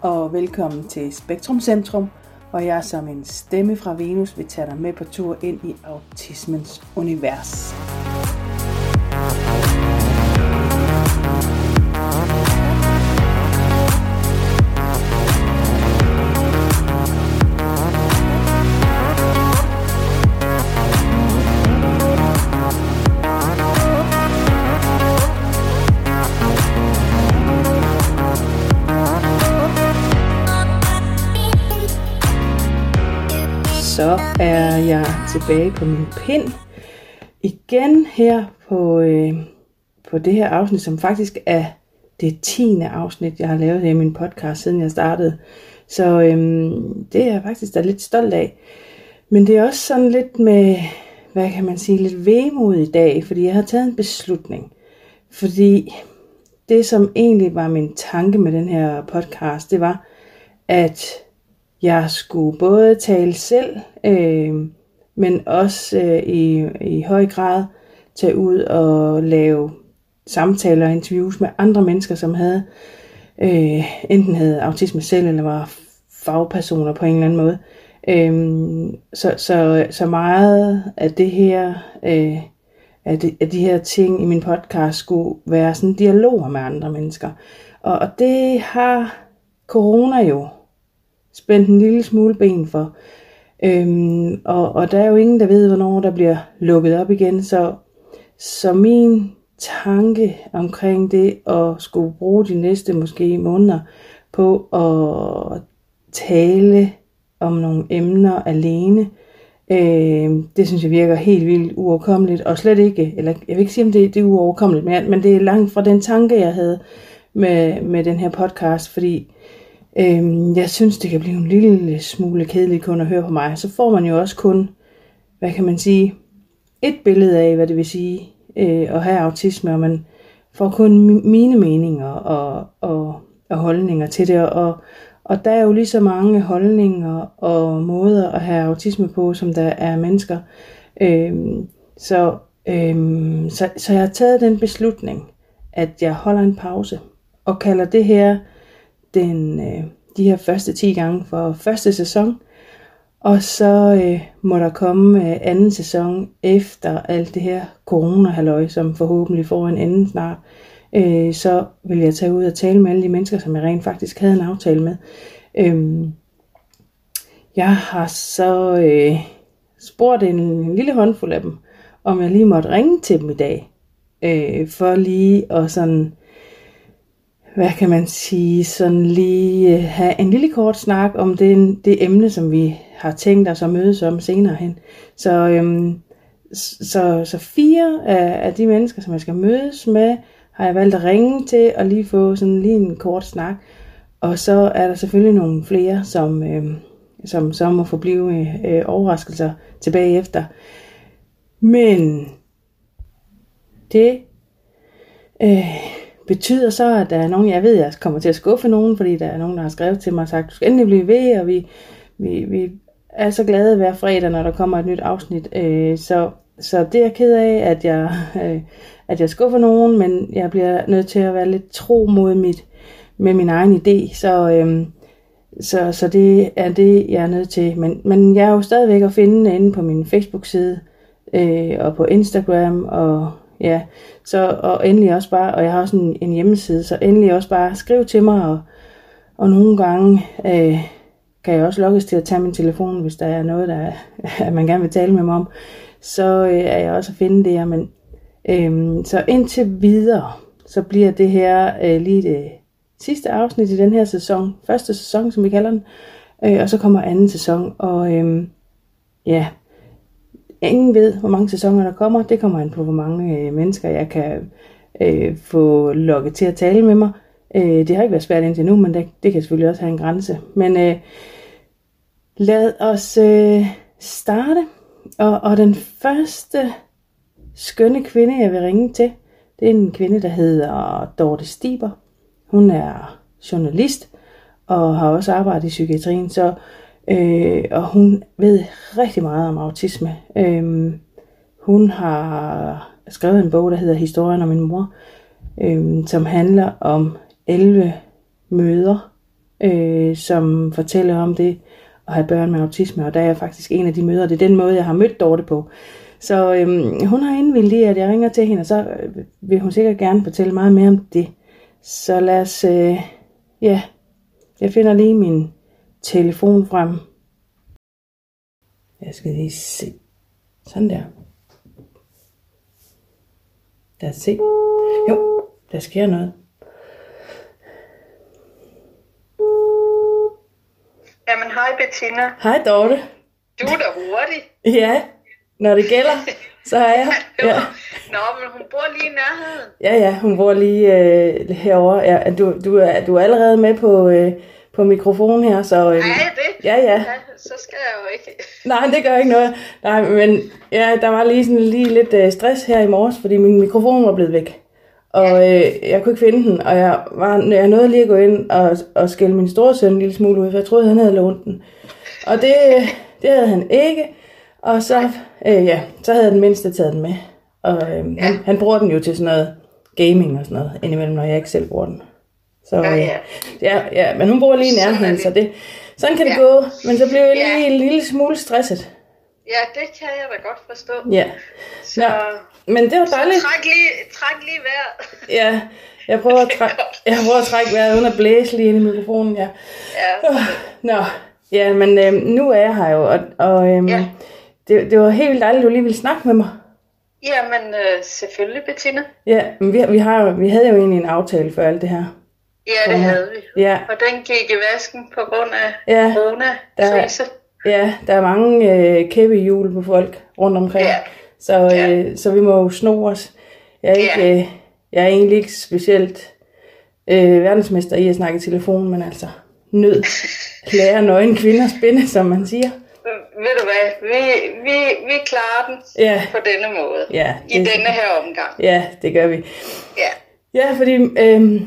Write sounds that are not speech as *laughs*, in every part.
og velkommen til Spektrum Centrum, hvor jeg som en stemme fra Venus vil tage dig med på tur ind i autismens univers. Så er jeg tilbage på min pind igen her på, øh, på det her afsnit, som faktisk er det tiende afsnit, jeg har lavet her i min podcast, siden jeg startede. Så øh, det er jeg faktisk da lidt stolt af. Men det er også sådan lidt med, hvad kan man sige, lidt vemod i dag, fordi jeg har taget en beslutning. Fordi det, som egentlig var min tanke med den her podcast, det var, at jeg skulle både tale selv, øh, men også øh, i, i høj grad tage ud og lave samtaler og interviews med andre mennesker, som havde øh, enten havde autisme selv, eller var fagpersoner på en eller anden måde. Øh, så, så, så meget af det her, øh, af, de, af de her ting i min podcast skulle være sådan dialoger med andre mennesker. Og, og det har corona jo spændt en lille smule ben for. Øhm, og, og der er jo ingen, der ved, hvornår der bliver lukket op igen. Så, så min tanke omkring det at skulle bruge de næste måske måneder på at tale om nogle emner alene, øh, det synes jeg virker helt vildt uoverkommeligt, og slet ikke, eller jeg vil ikke sige, om det, det er uoverkommeligt, men, men det er langt fra den tanke, jeg havde med, med den her podcast, fordi Øhm, jeg synes, det kan blive en lille smule kedeligt kun at høre på mig. Så får man jo også kun, hvad kan man sige, et billede af, hvad det vil sige øh, at have autisme, og man får kun mine meninger og, og, og holdninger til det. Og, og der er jo lige så mange holdninger og måder at have autisme på, som der er mennesker. Øhm, så, øhm, så, så jeg har taget den beslutning, at jeg holder en pause og kalder det her den, øh, de her første 10 gange for første sæson. Og så øh, må der komme øh, anden sæson efter alt det her corona som forhåbentlig får en ende snart. Øh, så vil jeg tage ud og tale med alle de mennesker, som jeg rent faktisk havde en aftale med. Øh, jeg har så øh, spurgt en lille håndfuld af dem, om jeg lige måtte ringe til dem i dag. Øh, for lige at sådan hvad kan man sige, sådan lige øh, have en lille kort snak om det, det emne, som vi har tænkt os at mødes om senere hen. Så, øhm, så, så fire af, af de mennesker, som jeg skal mødes med, har jeg valgt at ringe til og lige få sådan lige en kort snak. Og så er der selvfølgelig nogle flere, som, øhm, som så må forblive øh, øh overraskelser tilbage efter. Men det øh, betyder så, at der er nogen, jeg ved, jeg kommer til at skuffe nogen, fordi der er nogen, der har skrevet til mig og sagt, du skal endelig blive ved, og vi, vi, vi er så glade hver fredag, når der kommer et nyt afsnit. Øh, så, så det er jeg ked af, at jeg, øh, at jeg skuffer nogen, men jeg bliver nødt til at være lidt tro mod mit, med min egen idé. Så, øh, så, så det er det, jeg er nødt til. Men, men jeg er jo stadigvæk at finde inde på min Facebook-side, øh, og på Instagram, og Ja, så og endelig også bare, og jeg har også en, en hjemmeside, så endelig også bare skriv til mig, og, og nogle gange øh, kan jeg også lokkes til at tage min telefon, hvis der er noget, der *laughs* at man gerne vil tale med mig om, så øh, er jeg også at finde det her, men øh, så indtil videre, så bliver det her øh, lige det sidste afsnit i den her sæson, første sæson, som vi kalder den, øh, og så kommer anden sæson, og øh, ja, Ingen ved, hvor mange sæsoner der kommer. Det kommer an på, hvor mange øh, mennesker jeg kan øh, få lukket til at tale med mig. Øh, det har ikke været svært indtil nu, men det, det kan selvfølgelig også have en grænse. Men øh, lad os øh, starte. Og, og den første skønne kvinde, jeg vil ringe til, det er en kvinde, der hedder Dorte Stiber. Hun er journalist og har også arbejdet i psykiatrien. Så Øh, og hun ved rigtig meget om autisme. Øh, hun har skrevet en bog, der hedder Historien om min mor, øh, som handler om 11 møder øh, som fortæller om det at have børn med autisme, og der er jeg faktisk en af de møder. Det er den måde, jeg har mødt Dorte på. Så øhm, hun har indvildt i, at jeg ringer til hende, og så øh, vil hun sikkert gerne fortælle meget mere om det. Så lad os, øh, ja, jeg finder lige min telefon frem. Jeg skal lige se. Sådan der. Lad os se. Jo, der sker noget. Jamen, hej Bettina. Hej Dorte. Du er da hurtig. Ja, når det gælder, så er jeg. *laughs* Ja, Nå, men hun bor lige i nærheden. ja, ja hun bor lige øh, herovre. Ja, du, du, er, du er allerede med på, øh, på mikrofonen her, så... Øh, jeg det? Ja, ja. ja. Så skal jeg jo ikke. *laughs* Nej, det gør ikke noget. Nej, men ja, der var lige sådan lige lidt øh, stress her i morges, fordi min mikrofon var blevet væk. Og øh, jeg kunne ikke finde den, og jeg, var, jeg nåede lige at gå ind og, og skælde min store søn en lille smule ud, for jeg troede, han havde lånt den. Og det, *laughs* det havde han ikke. Og så, øh, ja, så havde den mindste taget den med. Og øh, ja. han, han bruger den jo til sådan noget gaming og sådan noget, indimellem, når jeg ikke selv bruger den. Så, Ja, ja. ja, ja, men hun bor lige i nærheden, så det, sådan kan det Ja. gå. Men så blev jeg lige Ja. en lille smule stresset. Ja, det kan jeg da godt forstå. Ja. Så, Nå, men det var dejligt. træk lige, træk lige vejret. Ja, jeg prøver at, trække, jeg prøver at trække vejret uden at blæse lige ind i mikrofonen, ja. Ja, Øh, Nå, ja, men øhm, nu er jeg her jo, og, og øhm, Ja. det, det var helt vildt dejligt, at du lige ville snakke med mig. Jamen, øh, selvfølgelig, Bettina. Ja, men vi, vi, har, vi havde jo egentlig en aftale for alt det her. Ja, det havde vi. Ja, Og den gik i vasken på grund af Ja. corona-krise. ja der er mange øh, kæppe i hjul på folk rundt omkring. Ja. Så, øh, så vi må jo sno os. Jeg er, ikke, Ja. øh, jeg er egentlig ikke specielt øh, verdensmester i at snakke i telefon, men altså nød lærer nøgen kvinder spænde, som man siger. Ved du hvad, vi, vi, vi klarer den Ja. på denne måde. Ja, I det- denne her omgang. Ja, det gør vi. Ja. Ja, fordi øh,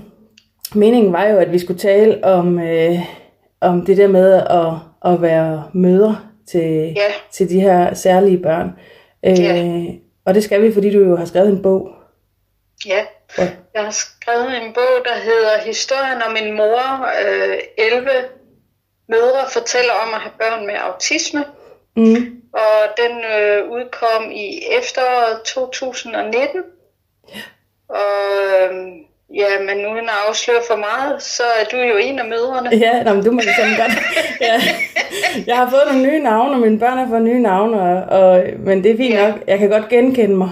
meningen var jo, at vi skulle tale om, øh, om det der med at, at være møder til, Ja. til de her særlige børn. Øh, Ja. Og det skal vi, fordi du jo har skrevet en bog. Ja, Ja. jeg har skrevet en bog, der hedder Historien om en mor. Øh, 11 mødre fortæller om at have børn med autisme. Mm. Og den øh, udkom i efteråret 2019. Og øh, ja, men uden at afsløre for meget, så er du jo en af mødrene. Ja, nå, men du må det sådan godt. *laughs* Ja. Jeg har fået nogle nye navne, og mine børn har fået nye navne, og, og, men det er fint Ja. nok. Jeg kan godt genkende mig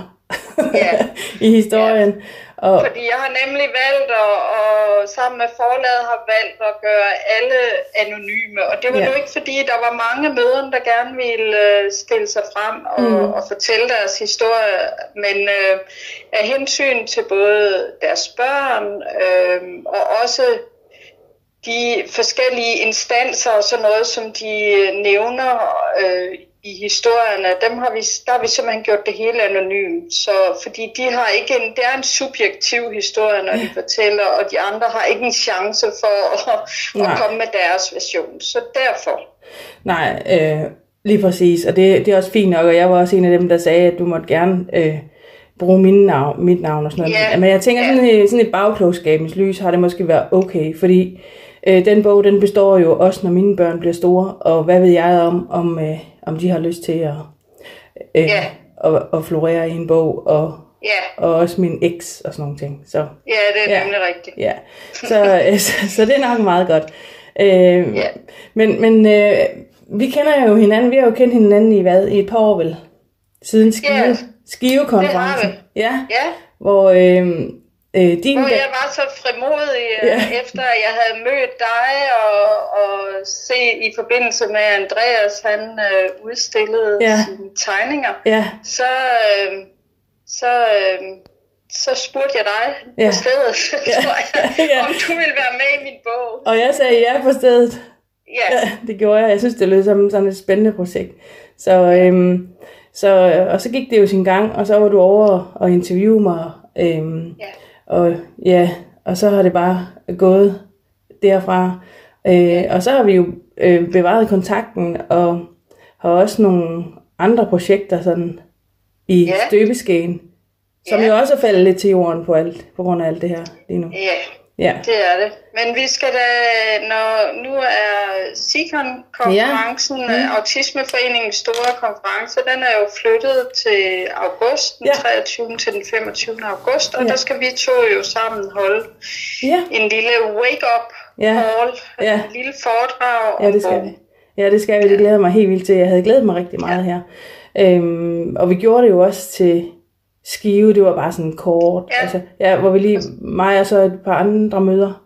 Ja. *laughs* i historien. Og, Fordi jeg har nemlig valgt, at, og sammen med forlaget har valgt at gøre alle anonyme. Og det var Ja. nu ikke fordi, der var mange mødre, der gerne ville øh, stille sig frem og, mm. og fortælle deres historie. Men øh, af hensyn til både deres børn øh, og også de forskellige instanser og sådan noget, som de øh, nævner øh, i historierne, dem har vi, der har vi simpelthen gjort det hele anonymt. Så, fordi de har ikke en, det er en subjektiv historie, når de fortæller, og de andre har ikke en chance for at, Nej. at komme med deres version. Så derfor. Nej, øh, lige præcis. Og det, det er også fint nok, og jeg var også en af dem, der sagde, at du måtte gerne øh, bruge min navn, mit navn og sådan noget. Ja, Men jeg tænker, ja. sådan, i, sådan et bagklogskabens lys har det måske været okay, fordi øh, den bog, den består jo også, når mine børn bliver store, og hvad ved jeg om, om, øh, om de har lyst til at, øh, Ja. at, at florere i en bog, og, Ja, og også min eks og sådan nogle ting. Så, ja det er Ja. nemlig rigtigt. Ja, så, øh, så, så det er nok meget godt. Øh, Ja. Men, men øh, vi kender jo hinanden, vi har jo kendt hinanden i hvad, i et par år vel? Siden Skive, Ja, Skive-konferencen. Ja, Ja, hvor øh, øh, din... hvor jeg var så frimodig, Ja. ja. efter at jeg havde mødt dig og, og set i forbindelse med Andreas, han øh, udstillede Ja. sine tegninger. Ja, så, øh, så, øh, så spurgte jeg dig ja. på stedet, *laughs* Ja. tror jeg, Ja. om du ville være med i min bog. og jeg sagde ja på stedet. Ja, Ja, det gjorde jeg. Jeg synes, det lød som sådan et spændende projekt. Så, øhm, så, og så gik det jo sin gang, og så var du over og interviewe mig. Øhm, ja. Og ja, og så har det bare gået derfra. Øh, og så har vi jo øh, bevaret kontakten, og har også nogle andre projekter sådan i Ja. støbeskeen, som Ja. jo også er faldet lidt til jorden på, alt, på grund af alt det her lige nu. Ja, Ja. Det er det. Men vi skal da, når nu er SICON-konferencen, ja. mm. Autismeforeningens store konference, den er jo flyttet til august, den ja. 23. til den 25. august, og ja. der skal vi to jo sammen holde ja. en lille wake-up ja. call, ja. en lille foredrag ja, det skal vi. Ja, det skal vi. Det glæder mig helt vildt til. Jeg havde glædet mig rigtig meget ja. her. Øhm, og vi gjorde det jo også til Skive, det var bare sådan kort, ja. Altså, ja, hvor vi lige, mig og så et par andre møder,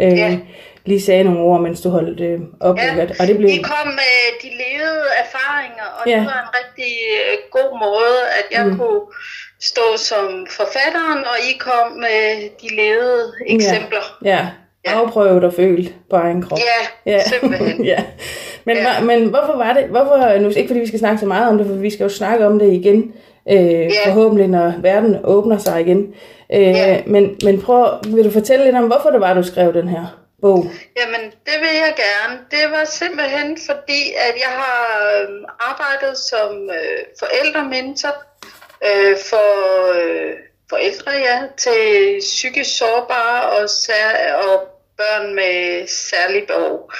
øh, ja. lige sagde nogle ord, mens du holdt øh, op. Ja. Og det blev... De kom med de levede erfaringer, og ja. det var en rigtig øh, god måde, at jeg mm. kunne stå som forfatteren, og I kom med de levede eksempler. Ja, ja. ja. afprøvet og følt på egen krop. Ja, ja. simpelthen. *laughs* ja. Men, ja. men hvorfor var det, hvorfor, nu ikke fordi vi skal snakke så meget om det, for vi skal jo snakke om det igen, øh, yeah. forhåbentlig når verden åbner sig igen. Øh, yeah. men, men prøv, vil du fortælle lidt om, hvorfor det var, du skrev den her bog? Jamen, det vil jeg gerne. Det var simpelthen fordi, at jeg har øh, arbejdet som øh, forældrementor øh, for øh, forældre ja, til psykisk sårbare og, sær- og børn med særlige behov.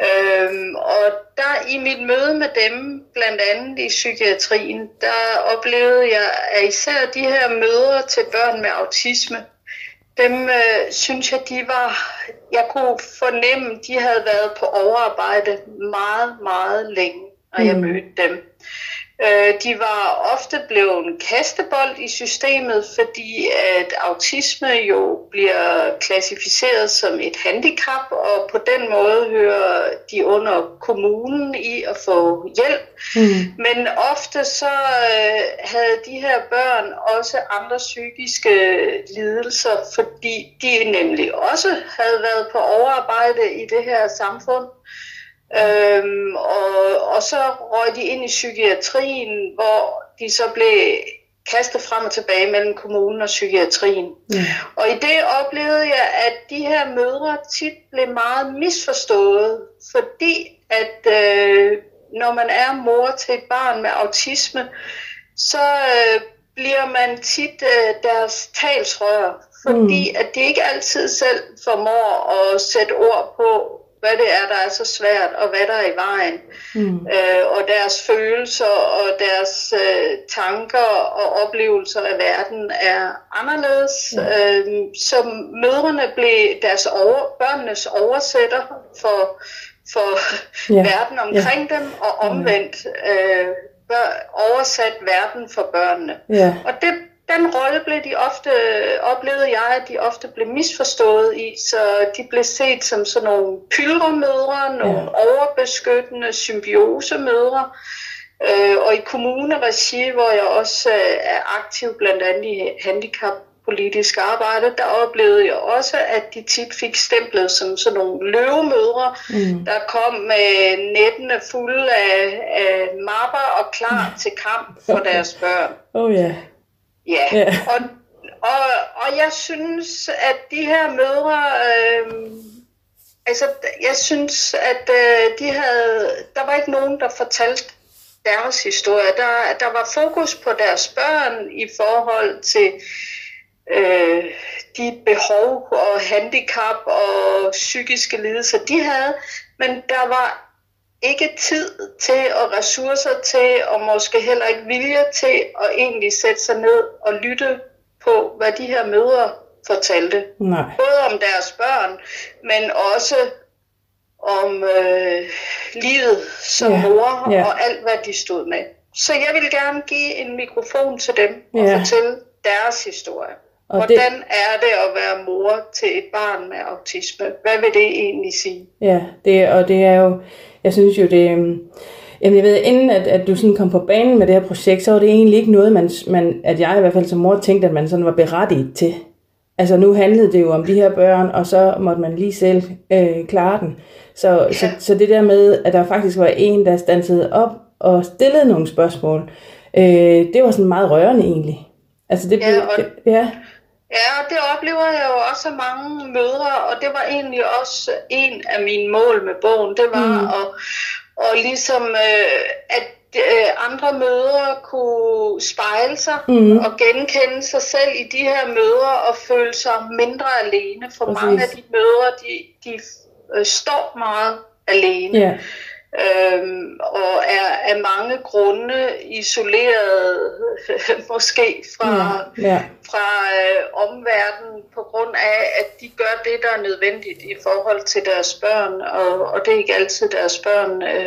Øhm, og der i mit møde med dem, blandt andet i psykiatrien, der oplevede jeg, at især de her møder til børn med autisme, dem øh, synes jeg, de var, jeg kunne fornemme, de havde været på overarbejde meget, meget længe, når jeg mm. mødte dem. Øh, de var ofte blevet kastebold i systemet, fordi at autisme jo bliver klassificeret som et handicap, og på den måde hører de under kommunen i at få hjælp. Mm. Men ofte så øh, havde de her børn også andre psykiske lidelser, fordi de nemlig også havde været på overarbejde i det her samfund. Øhm, og, og så røg de ind i psykiatrien, hvor de så blev kastet frem og tilbage mellem kommunen og psykiatrien. Ja. Og i det oplevede jeg, at de her mødre tit blev meget misforstået, fordi at øh, når man er mor til et barn med autisme, så øh, bliver man tit øh, deres talsrør, fordi mm. at de ikke altid selv formår at sætte ord på, hvad det er, der er så svært, og hvad der er i vejen. Mm. Øh, og deres følelser og deres øh, tanker og oplevelser af verden er anderledes. Mm. Øh, så mødrene blev deres over, børnenes oversætter for, for yeah. verden omkring yeah. dem, og omvendt øh, oversat verden for børnene. Yeah. Og det den rolle blev de ofte, oplevede jeg, at de ofte blev misforstået i, så de blev set som sådan nogle pylremødre, nogle ja. overbeskyttende symbiosemødre. Øh, og i kommuneregi, hvor jeg også øh, er aktiv blandt andet i handicappolitisk arbejde, der oplevede jeg også, at de tit fik stemplet som sådan nogle løvemødre, mm. der kom med nettene fulde af, af mapper og klar til kamp for deres børn. Oh yeah. Ja, yeah. og, og, og jeg synes, at de her mødre, øh, altså jeg synes, at øh, de havde, der var ikke nogen, der fortalte deres historie. Der, der var fokus på deres børn i forhold til øh, de behov og handicap og psykiske lidelser, de havde, men der var ikke tid til og ressourcer til, og måske heller ikke vilje til at egentlig sætte sig ned og lytte på, hvad de her mødre fortalte. Nej. Både om deres børn, men også om øh, livet som ja. mor ja. og alt, hvad de stod med. Så jeg vil gerne give en mikrofon til dem og ja. fortælle deres historie. Og Hvordan det... er det at være mor til et barn med autisme? Hvad vil det egentlig sige? Ja, det, og det er jo, jeg synes jo, det, øhm, Jamen jeg ved, inden at, at du sådan kom på banen med det her projekt, så var det egentlig ikke noget, man, man, at jeg i hvert fald som mor tænkte, at man sådan var berettiget til. Altså nu handlede det jo om de her børn, og så måtte man lige selv øh, klare den. Så, ja. så, så det der med, at der faktisk var en, der stansede op og stillede nogle spørgsmål, øh, det var sådan meget rørende egentlig. Altså det blev, ja, og, ja. Ja, det oplever jeg jo også af mange mødre, og det var egentlig også en af mine mål med bogen. Det var mm. at, og ligesom, øh, at øh, andre mødre kunne spejle sig mm. og genkende sig selv i de her mødre og føle sig mindre alene. For Præcis. mange af de mødre, de, de øh, står meget alene. Yeah. Øhm, og er af mange grunde isoleret *laughs* måske fra, yeah. Yeah. fra øh, omverdenen på grund af, at de gør det, der er nødvendigt i forhold til deres børn, og, og det er ikke altid deres børn øh,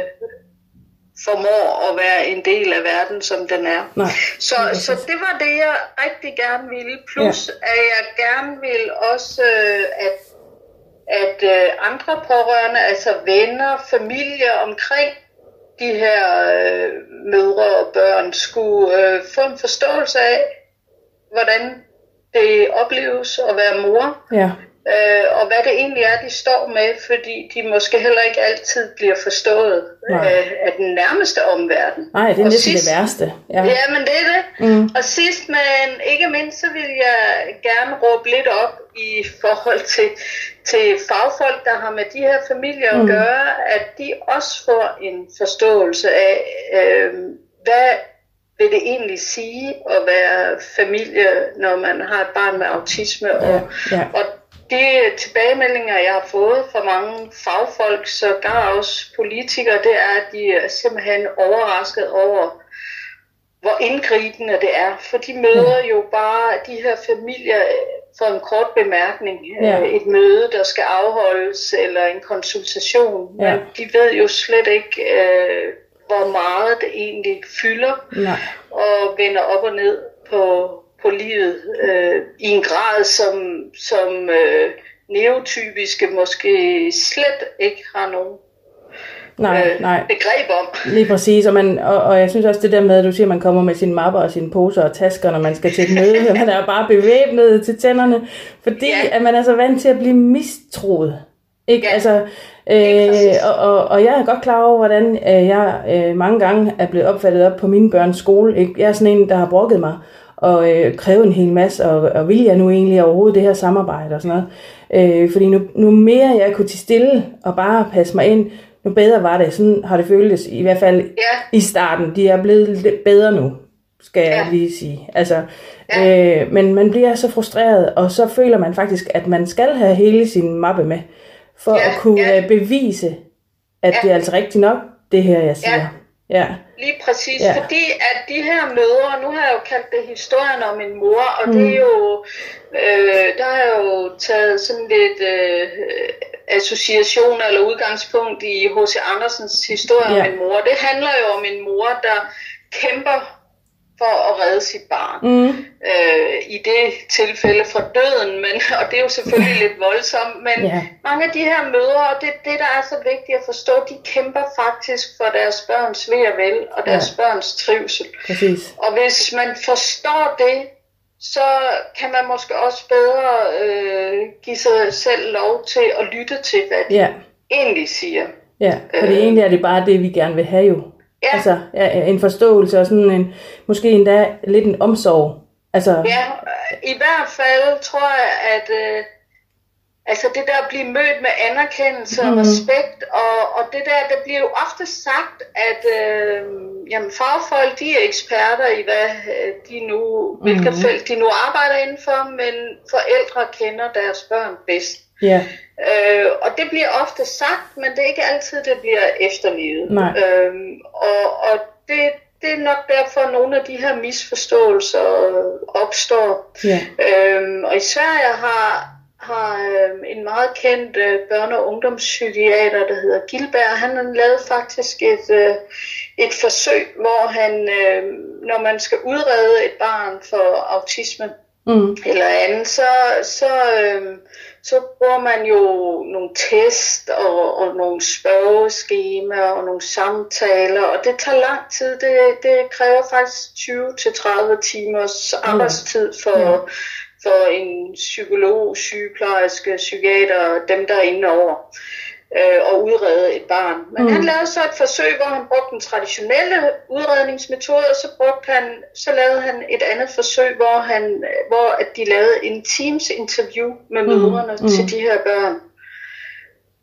formår at være en del af verden, som den er. Nej, så, så det var det, jeg rigtig gerne ville. Plus, ja. at jeg gerne ville også, øh, at, at øh, andre pårørende, altså venner, familie omkring de her øh, mødre og børn, skulle øh, få en forståelse af, hvordan det opleves at være mor. Ja øh, og hvad det egentlig er, de står med, fordi de måske heller ikke altid bliver forstået øh, af den nærmeste omverden. Nej, det er næsten sidst, det værste. Ja. ja, men det er det. Mm. Og sidst, men ikke mindst, så vil jeg gerne råbe lidt op i forhold til, til fagfolk, der har med de her familier mm. at gøre, at de også får en forståelse af, øh, hvad vil det egentlig sige at være familie, når man har et barn med autisme. Ja, og, ja. og de tilbagemeldinger, jeg har fået fra mange fagfolk, så gar også politikere, det er, at de er simpelthen overrasket over, hvor indgribende det er. For de møder jo bare de her familier for en kort bemærkning. Ja. Øh, et møde, der skal afholdes, eller en konsultation. Ja. Men de ved jo slet ikke, øh, hvor meget det egentlig fylder, Nej. og vender op og ned på, på livet øh, i en grad, som, som øh, neotypiske måske slet ikke har nogen nej, øh, nej. begreb om. Lige præcis, og, man, og, og jeg synes også det der med, at du siger, at man kommer med sine mapper og sine poser og tasker, når man skal til et *laughs* møde, man er bare bevæbnet til tænderne, fordi ja. at man er så vant til at blive mistroet. Ikke? Ja. Altså, øh, og, og, og jeg er godt klar over, hvordan øh, jeg øh, mange gange er blevet opfattet op på mine børns skole. Ikke? Jeg er sådan en, der har brokket mig og øh, kræve en hel masse, og, og vil jeg nu egentlig overhovedet det her samarbejde og sådan noget. Øh, fordi nu, nu mere jeg kunne til stille og bare passe mig ind, nu bedre var det. Sådan har det føltes i hvert fald ja. i starten. De er blevet lidt bedre nu, skal ja. jeg lige sige. Altså, ja. øh, men man bliver så frustreret, og så føler man faktisk, at man skal have hele sin mappe med, for ja. at kunne ja. Øh, bevise, at ja. det er altså rigtigt nok, det her, jeg siger. Ja. Ja. Lige præcis, ja. fordi at de her mødre, nu har jeg jo kaldt det historien om min mor, og mm. det er jo, øh, der har jeg jo taget sådan lidt øh, associationer eller udgangspunkt i H.C. Andersens historie ja. om min mor. Det handler jo om en mor, der kæmper for at redde sit barn. Mm. Øh, I det tilfælde for døden, men, og det er jo selvfølgelig *laughs* lidt voldsomt, men yeah. mange af de her mødre, og det, det der er så vigtigt at forstå, de kæmper faktisk for deres børns ved og vel, og deres ja. børns trivsel. Præcis. Og hvis man forstår det, så kan man måske også bedre øh, give sig selv lov til at lytte til, hvad de ja. egentlig siger. Ja, for det øh, egentlig er det bare det, vi gerne vil have jo. Ja. Altså ja, en forståelse og sådan en, måske endda lidt en omsorg. Altså... Ja, i hvert fald tror jeg, at øh, altså det der at blive mødt med anerkendelse og mm. respekt, og, og det der, der bliver jo ofte sagt, at øh, jamen, fagfolk, de er eksperter i, hvad øh, de nu, mm. hvilket felt de nu arbejder indenfor, men forældre kender deres børn bedst. Ja. Øh, og det bliver ofte sagt, men det er ikke altid, det bliver efterlevet. Nej. Øhm, og og det, det er nok derfor, at nogle af de her misforståelser opstår. Ja. Øhm, og i Sverige har, har øhm, en meget kendt øh, børne- og ungdomspsykiater, der hedder Gilbert, han har lavet faktisk et, øh, et forsøg, hvor han, øh, når man skal udrede et barn for autisme mm. eller andet, så, så øh, så bruger man jo nogle test og, og nogle spørgeskemaer og nogle samtaler, og det tager lang tid. Det, det kræver faktisk 20-30 timers arbejdstid for, ja. For en psykolog, sygeplejerske, psykiater, dem der er inde over øh, og udrede et barn. Men mm. han lavede så et forsøg, hvor han brugte den traditionelle udredningsmetode, og så, brugte han, så lavede han et andet forsøg, hvor, han, hvor at de lavede en Teams interview med mm. mødrene mm. til de her børn.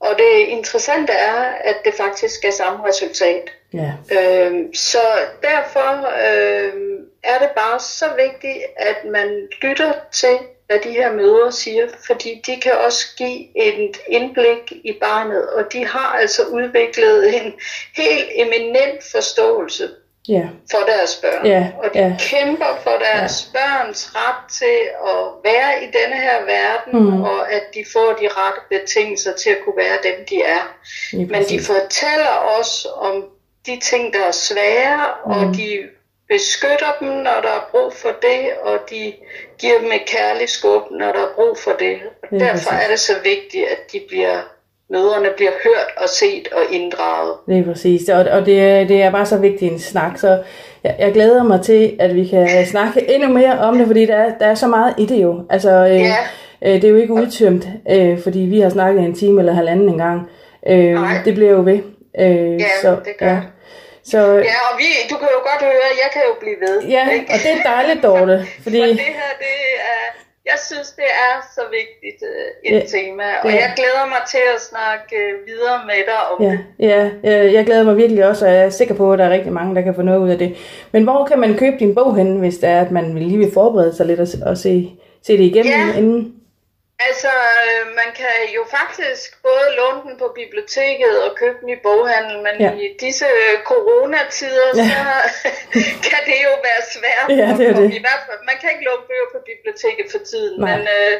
Og det interessante er, at det faktisk er samme resultat. Ja. Øhm, så derfor øhm, er det bare så vigtigt, at man lytter til, hvad de her mødre siger, fordi de kan også give et indblik i barnet, og de har altså udviklet en helt eminent forståelse Ja. for deres børn. Ja, og de ja. kæmper for deres børns ret til at være i denne her verden, Mm. og at de får de rette betingelser til at kunne være dem, de er. Men de fortæller os om de ting, der er svære, Mm. og de beskytter dem, når der er brug for det, og de giver dem et kærligt skub, når der er brug for det. Og derfor præcis. er det så vigtigt, at de bliver, mødrene bliver hørt og set og inddraget. Lige præcis, og, og det, er- det er bare så vigtig en snak, så jeg, jeg glæder mig til, at vi kan *laughs* snakke endnu mere om det, fordi der er, der er så meget i det jo. Altså, øh, Ja. øh, det er jo ikke udtømt, øh, fordi vi har snakket en time eller halvanden en gang. Øh, Nej. det bliver jo ved. Øh, Ja, så, det gør ja. Så, Ja, og vi, du kan jo godt høre, at jeg kan jo blive ved. ja, ikke? og det er dejligt, Dorte, *laughs* fordi... For det her, det er, jeg synes, det er så vigtigt uh, et Ja, tema, og ja. jeg glæder mig til at snakke uh, videre med dig om Ja, det. ja, øh, jeg glæder mig virkelig også, og jeg er sikker på, at der er rigtig mange, der kan få noget ud af det. Men hvor kan man købe din bog hen, hvis det er, at man vil lige vil forberede sig lidt og, og se, se det igennem Ja. inden? Altså, øh, man kan jo faktisk både låne den på biblioteket og købe den i boghandel, men Ja. i disse øh, coronatider, Ja. så *laughs* kan det jo være svært. Ja, det er det. I hvert fald, man kan ikke låne bøger på biblioteket for tiden, Nej. men, øh,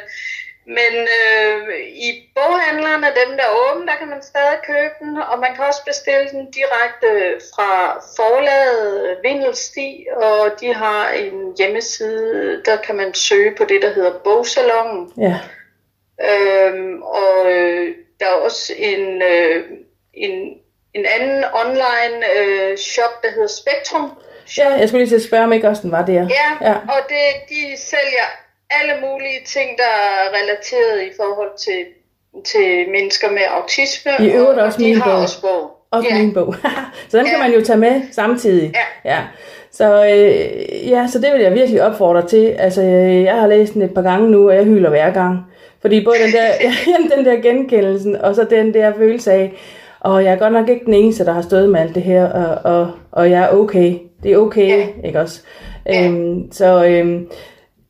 men øh, i boghandlerne, dem der er åbne, der kan man stadig købe den, og man kan også bestille den direkte fra forlaget Vindelstig, og de har en hjemmeside, der kan man søge på det, der hedder Bogsalongen. Ja, Øhm, og øh, der er også en, øh, en, en anden online øh, shop, der hedder Spektrum. ja jeg skulle lige til at spørge, om ikke også den var der. Ja, ja. og det, de sælger alle mulige ting, der er relateret i forhold til, til mennesker med autisme. I øvrigt og, også og de min har bog. også bog. Også ja. min bog. *laughs* så den kan Ja. man jo tage med samtidig. Ja. ja. Så, øh, ja, så det vil jeg virkelig opfordre til. Altså, øh, jeg har læst den et par gange nu, og jeg hyler hver gang. Fordi både den der, *laughs* *laughs* ja, den der genkendelsen, og så den der følelse af, og jeg er godt nok ikke den eneste, der har stået med alt det her, og, og, og jeg er okay. Det er okay, Ja. ikke også? Ja. Øhm, så, øhm,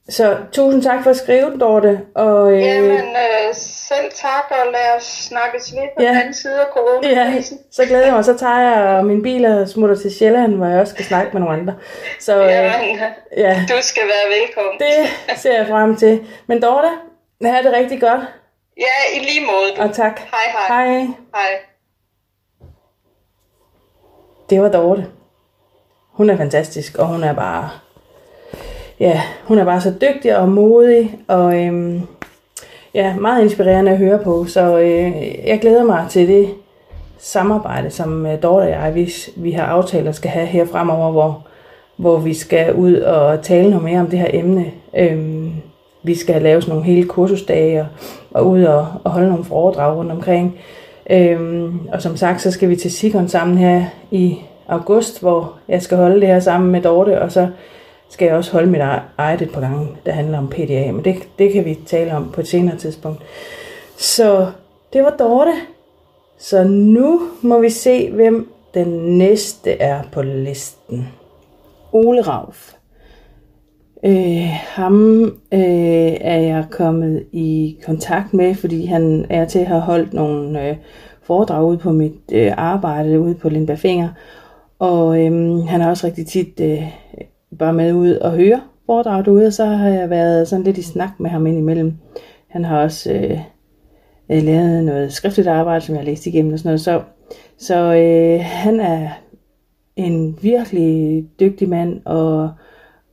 så tusind tak for at skrive, Dorte. Og, øh, Jamen, øh, selv tak, og lad os snakkes ved på Ja. den anden side af Ja, coronakrisen. så glæder jeg mig. Så tager jeg min bil og smutter til Sjælland, hvor jeg også skal snakke med nogle andre. Så øh, Jamen, ja, du skal være velkommen. det ser jeg frem til. Men Dorte, have det rigtig godt. Ja, i lige måde. Du. Og tak. Hej, hej. Hej. Hej. Det var Dorte. Hun er fantastisk, og hun er bare... Ja, hun er bare så dygtig og modig, og øhm, ja, meget inspirerende at høre på. Så øh, jeg glæder mig til det samarbejde, som øh, Dorte og jeg, vi, vi har aftalt at skal have her fremover, hvor, hvor vi skal ud og tale noget mere om det her emne. Øhm, vi skal lave sådan nogle hele kursusdage og, og ud og, og holde nogle foredrag rundt omkring. Øhm, og som sagt, så skal vi til Sikon sammen her i august, hvor jeg skal holde det her sammen med Dorte, og så skal jeg også holde mit e- eget et par gange, der handler om PDA, men det, det kan vi tale om på et senere tidspunkt. Så det var Dorte. Så nu må vi se, hvem den næste er på listen. Ole Rauf. Øh, ham øh, er jeg kommet i kontakt med, fordi han er til at have holdt nogle øh, foredrag ude på mit øh, arbejde ude på Lindbergfinger. Og øh, han har også rigtig tit øh, bare med ud og høre foredrag derude, og så har jeg været sådan lidt i snak med ham indimellem. Han har også øh, øh, lavet noget skriftligt arbejde, som jeg har læst igennem og sådan noget. Så, så øh, han er en virkelig dygtig mand, og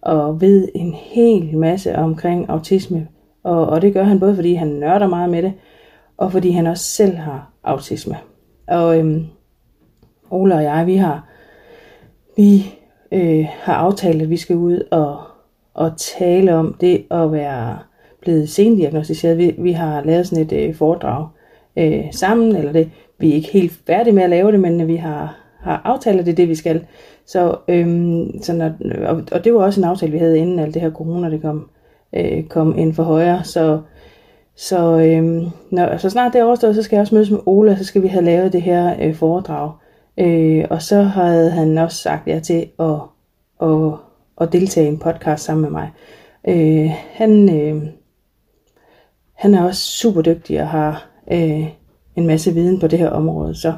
og ved en hel masse omkring autisme. Og, og det gør han både fordi han nørder meget med det, og fordi han også selv har autisme. Og øhm, Ole og jeg, vi har, vi, øh, har aftalt, at vi skal ud og, og tale om det at være blevet sendiagnostiseret. Vi, vi har lavet sådan et øh, foredrag øh, sammen, eller det, vi er ikke helt færdige med at lave det, men vi har, har aftalt, at det er det, vi skal. Så, øhm, så når, og, og det var også en aftale, vi havde inden alt det her corona, det kom, øh, kom ind for højre. Så, Så, øhm, når, så snart det er overstået, så skal jeg også mødes med Ola, så skal vi have lavet det her øh, foredrag. Øh, og så havde han også sagt ja til at, at, at deltage i en podcast sammen med mig. Øh, han, øh, han er også super dygtig og har øh, en masse viden på det her område. Så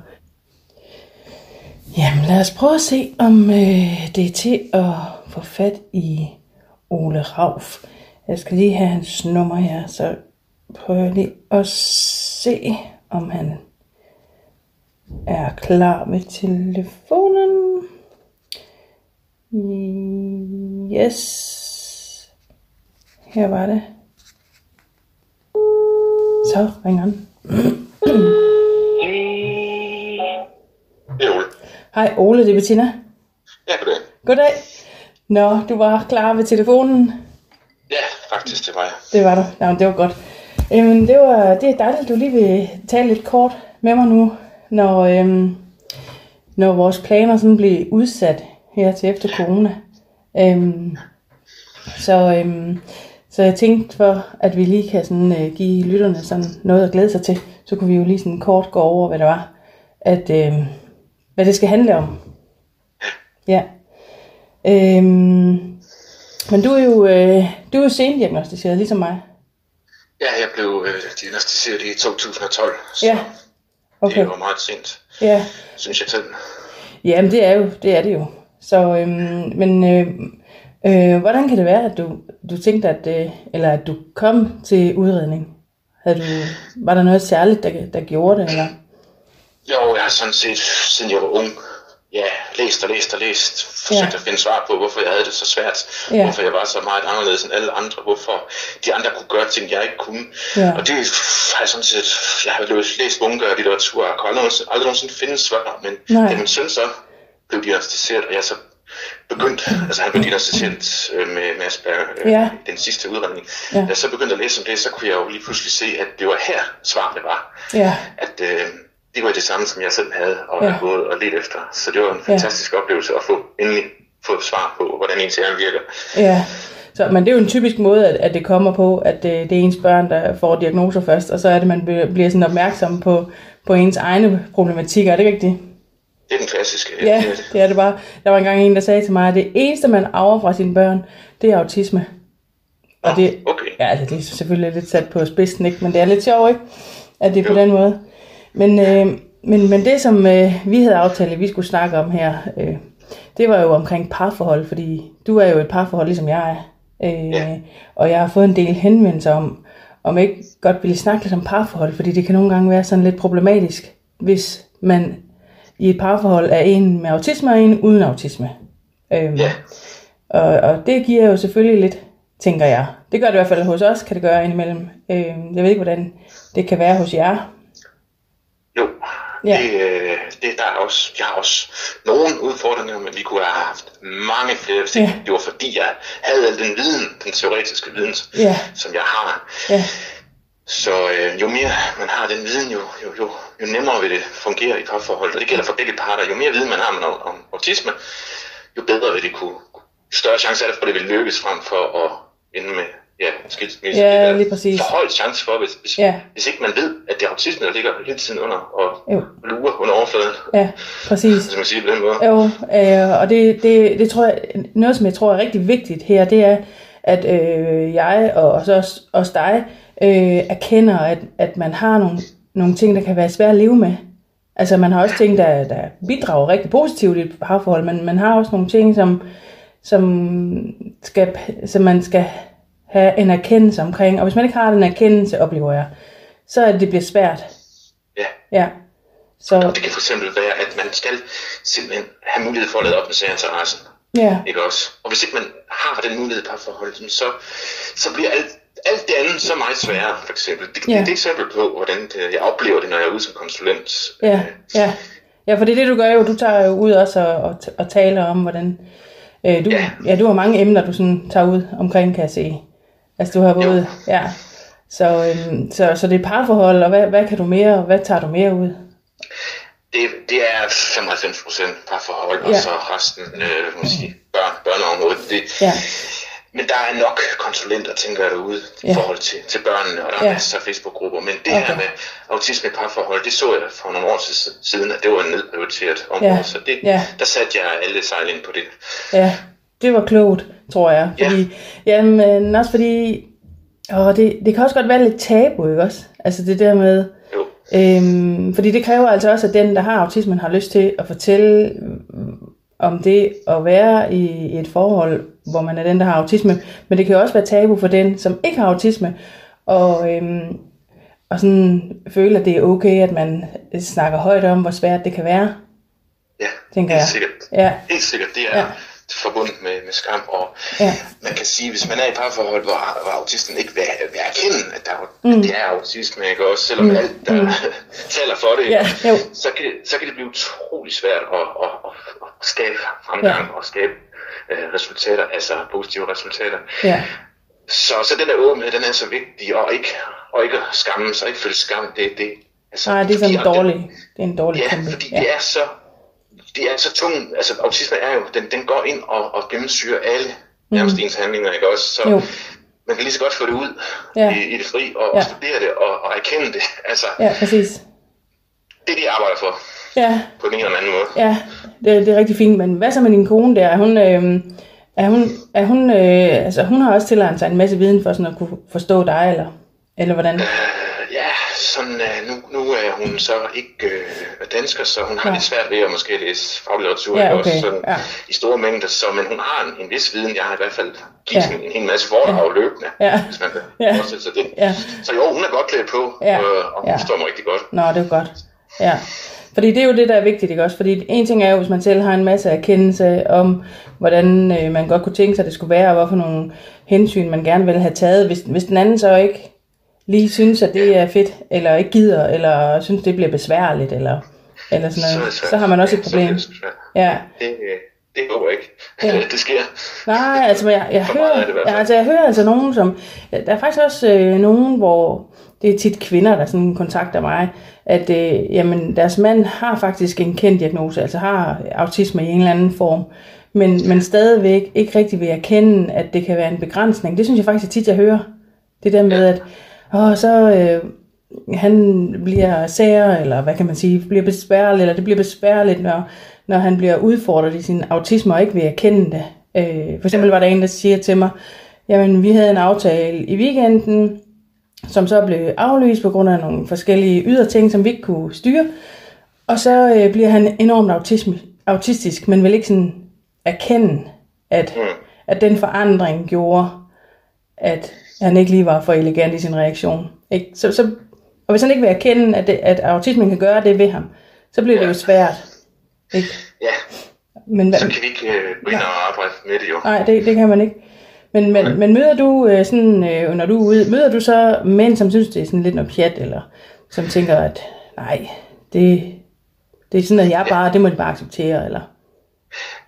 jamen, lad os prøve at se, om øh, det er til at få fat i Ole Rauf. Jeg skal lige have hans nummer her, så prøver jeg lige at se, om han er klar med telefonen. Yes. Her var det. Så ringer han. Det er Ole. Hej Ole, det er Bettina. Ja, goddag. Goddag. Nå, du var klar ved telefonen. Ja, faktisk, det var jeg. Det var du. Nå, det var godt. Jamen, det, var, det er dejligt, at du lige vil tale lidt kort med mig nu, når, øhm, når vores planer sådan bliver udsat her til efter corona. Øhm, så, øhm, så jeg tænkte for, at vi lige kan sådan, øh, give lytterne sådan noget at glæde sig til, så kunne vi jo lige sådan kort gå over, hvad det var, at, øh, hvad det skal handle om. Ja. Øhm, men du er jo, øh, du er jo sendiagnostiseret, ligesom mig. Ja, jeg blev øh, diagnostiseret i 2012, så Ja, okay. det var meget sent, Ja, synes jeg selv. Jamen det er jo, det er det jo. Så, øhm, men øh, øh, hvordan kan det være, at du, du tænkte, at, øh, eller at du kom til udredning? Havde du, var der noget særligt, der, der gjorde det? Eller? Jo, jeg har sådan set, siden jeg var ung, ja, læst og læst og læst, forsøgt Ja. at finde svar på, hvorfor jeg havde det så svært, Ja. hvorfor jeg var så meget anderledes end alle andre, hvorfor de andre kunne gøre ting, jeg ikke kunne. Ja. Og det har jeg sådan set, jeg har læst, læst bunker af litteratur, og aldrig, nogensinde- aldrig nogensinde finde svar, men Nej. da min søn så blev diagnostiseret, og jeg så begyndt, altså han blev diagnostiseret øh, med, med Asperger, øh, Ja. den sidste udredning, Ja. da jeg så begyndte at læse om det, så kunne jeg jo lige pludselig se, at det var her svarene var Ja, at øh, det var det samme, som jeg selv havde og Ja. ja. gået og let efter. Så det var en fantastisk oplevelse at få endelig få svar på, hvordan ens hjerne virker. ja. Så, men det er jo en typisk måde, at, at det kommer på, at øh, det er ens børn, der får diagnoser først, og så er det, man bliver- sådan opmærksom på, på ens egne problematikker. Er det rigtigt? Det er den klassiske. Ja, Det- det er det bare. Der var engang en, der sagde til mig, at det eneste, man arver fra sine børn, det er autisme. Og det, Okay. ja, altså, det er selvfølgelig lidt sat på spidsen, ikke? men det er lidt sjovt, ikke? At det er på Jo. den måde. Men, øh, men, men det, som øh, vi havde aftalt, at vi skulle snakke om her, øh, det var jo omkring parforhold, fordi du er jo et parforhold, ligesom jeg er. Øh, Ja. Og jeg har fået en del henvendelser om, om jeg ikke godt ville snakke lidt om parforhold, fordi det kan nogle gange være sådan lidt problematisk, hvis man i et parforhold er en med autisme og en uden autisme. Øhm, Ja. og, og det giver jo selvfølgelig lidt, tænker jeg. Det gør det i hvert fald hos os, kan det gøre indimellem. Øhm, jeg ved ikke, hvordan det kan være hos jer. Jo, Ja. det, øh, det, der er også, jeg har også nogle udfordringer, men vi kunne have haft mange flere, hvis Ja. det var fordi, jeg havde al den viden, den teoretiske viden, Ja. som jeg har. Ja, Så øh, jo mere man har den viden, jo, jo, jo, jo nemmere vil det fungere i parforholdet. Og det gælder for begge parter. Jo mere viden man har om, om autisme, jo bedre vil det kunne, større chance er der for, at det vil lykkes frem for at ende med ja, skilsmisse. Ja, Det er lige præcis. For højt chance for, hvis, hvis, Ja. hvis ikke man ved, at det er autisme, der ligger hele tiden under og Jo. lurer under overfladen, ja, præcis. hvis man siger det på den måde. Jo, øh, og det, det, det tror jeg, noget som jeg tror er rigtig vigtigt her, det er, at øh, jeg og også, også, også dig øh, erkender, at, at man har nogle, nogle ting, der kan være svære at leve med. Altså man har også ting, der, der bidrager rigtig positivt i et parforhold, men man har også nogle ting, som, som, skal, som man skal have en erkendelse omkring. Og hvis man ikke har den erkendelse, oplever jeg, så er det, det bliver svært. Ja. Ja. Så, Det kan fx være, at man skal simpelthen have mulighed for at lade op med særinteressen. ja. Ikke også? Og hvis ikke man har den mulighed i parforholdet, så, så bliver alt, alt det andet så meget sværere, for eksempel. Det, Ja. det er et eksempel på, hvordan det, jeg oplever det, når jeg er ude som konsulent. Ja, ja. Ja, for det er det, du gør jo. Du tager jo ud også og, og, og taler om, hvordan... Øh, du, ja. Ja. ja, du har mange emner, du sådan tager ud omkring, kan jeg se. Altså, du har både... Ja. Så, øhm, så, så det er parforhold, og hvad, hvad kan du mere, og hvad tager du mere ud? Det, det er 95 procent parforhold, ja. Og så resten, øh, sige, børn, børneområdet. Det, Ja, men der er nok konsulenter, tænker jeg derude, i Ja. forhold til, til børnene, og der er Ja. masser af Facebook-grupper. Men det Okay. her med autisme i parforhold, det så jeg for nogle år siden, at det var en nedprioriteret område. Ja. Så det, Ja. der satte jeg alle sejl ind på det. Ja, det var klogt, tror jeg. Fordi, ja. Jamen, også fordi, åh, det, det kan også godt være lidt tabu, ikke også? Altså det der med, Jo. øhm, fordi det kræver altså også, at den, der har autismen, har lyst til at fortælle mm, om det at være i, i et forhold, hvor man er den, der har autisme. Men det kan jo også være tabu for den, som ikke har autisme, og, øhm, og sådan føle, at det er okay, at man snakker højt om, hvor svært det kan være, Ja, tænker helt jeg. sikkert. Ja, Helt sikkert, det er Ja. Forbundet med, med skam. Og Ja. man kan sige, hvis man er i parforhold, hvor, hvor autisten ikke vil, vil erkende, at, der, mm. at det er autisme, ikke? også selvom mm. alt der mm. *laughs* taler for det, Ja, jo. så, kan så kan det blive utrolig svært at, at, at, at skabe fremgang ja. og skabe øh, resultater, altså positive resultater. ja, Så, så den der åbenhed, den er så vigtig, og ikke, og ikke at skamme sig, ikke føle skam, det, det, altså, nej, det er sådan fordi- dårligt. Det er en dårlig Ja, kombi. fordi ja. det er så det er så tung, altså autisme er jo, den, den går ind og, og gennemsyrer alle nærmest ens handlinger, ikke også? Så Mm. Jo. man kan lige så godt få det ud Ja. i, i det fri og, Ja. og studere det og, og erkende det. *laughs* Altså, Ja, præcis. det er det, jeg arbejder for Ja, på den ene eller anden måde. ja det, det er rigtig fint. Men hvad så med din kone der? Er hun, øh, er hun, er hun, øh, altså, hun har også tilegnet sig en masse viden for sådan at kunne forstå dig, eller, eller hvordan? Øh, ja, sådan, øh, nu, nu er hun så ikke øh, dansker, så hun har Ja. lidt svært ved at måske læse faglitteratur, Ja, okay, også sådan, ja. i store mængder, så, men hun har en, en vis viden. Jeg har i hvert fald givet Ja. ja. en, en hel masse foredrag løbende, Ja. hvis man kan Ja. forestille sig det. Ja. Så jo, hun er godt klædt på, Ja. øh, og hun Ja. forstår mig rigtig godt. Nå, det er godt. Ja. Fordi det er jo det, der er vigtigt, ikke også? Fordi en ting er jo, hvis man selv har en masse erkendelse om, hvordan øh, man godt kunne tænke sig, at det skulle være, og hvorfor nogle hensyn, man gerne vil have taget. Hvis, hvis den anden så ikke lige synes, at det er fedt, eller ikke gider, eller synes, det bliver besværligt, eller, eller sådan Så, noget, så, så har man også et problem. Ja, Det, det håber jeg ikke. Ja. *laughs* det sker. Nej, altså jeg, jeg, For hører, er det altså jeg hører altså nogen, som... Der er faktisk også øh, nogen, hvor det er tit kvinder, der sådan kontakter mig, at øh, jamen, deres mand har faktisk en kendt diagnose, altså har autisme i en eller anden form, men, men stadigvæk ikke rigtig vil erkende, at det kan være en begrænsning. Det synes jeg faktisk tit, jeg hører. Det der med, at åh, så øh, han bliver sær, eller hvad kan man sige, bliver besværligt, eller det bliver besværligt, når, når han bliver udfordret i sin autisme og ikke vil erkende det. Øh, for eksempel var der en, der siger til mig, jamen vi havde en aftale i weekenden, som så blev aflyst på grund af nogle forskellige ydre ting, som vi ikke kunne styre. Og så øh, bliver han enormt autisme, autistisk, men vil ikke sådan erkende, at, Mm. at den forandring gjorde, at han ikke lige var for elegant i sin reaktion. Ikke? Så, så, og hvis han ikke vil erkende, at, det, at autismen kan gøre det ved ham, så bliver det jo svært. Ikke? Ja, Men, hvad, så kan vi ikke øh, gå ind og arbejde med det jo. Nej, det, det kan man ikke. Men, men, men møder du øh, sådan, øh, når du er ude, møder du så mænd, som synes, det er sådan lidt noget pjat, eller som tænker, at nej, det, det er sådan, at jeg bare, det må de bare acceptere, eller?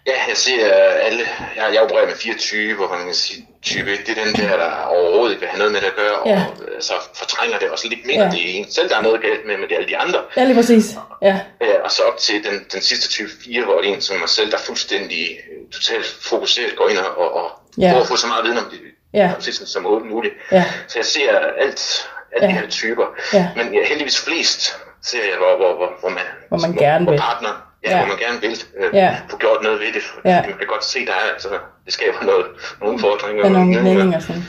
Ja, jeg ser alle, jeg, jeg opererer med 24, hvor man kan sige, type 1, det er den der, der overhovedet ikke vil have noget med det at gøre, Ja. og altså, fortrænger det, og så lidt mener Ja. det er en selv, der er noget galt med, men det er alle de andre. Ja, lige præcis. Ja, Ja, og så op til den, den sidste type 4, hvor det er en som mig selv, der fuldstændig øh, totalt fokuseret går ind og, og, og Ja. prøver at få så meget viden om det, Ja. autismen som overhovedet muligt. Ja. Så jeg ser alt, alle Ja. de her typer. Ja. Men ja, heldigvis flest ser jeg, hvor, hvor, hvor, hvor man, Hvor man gerne hvor vil. Ja, Ja. hvor man gerne vil øh, Ja. få gjort noget ved det. Ja. Man kan godt se, der er, altså, det skaber noget, nogle udfordringer. der er nogle gnidninger sådan.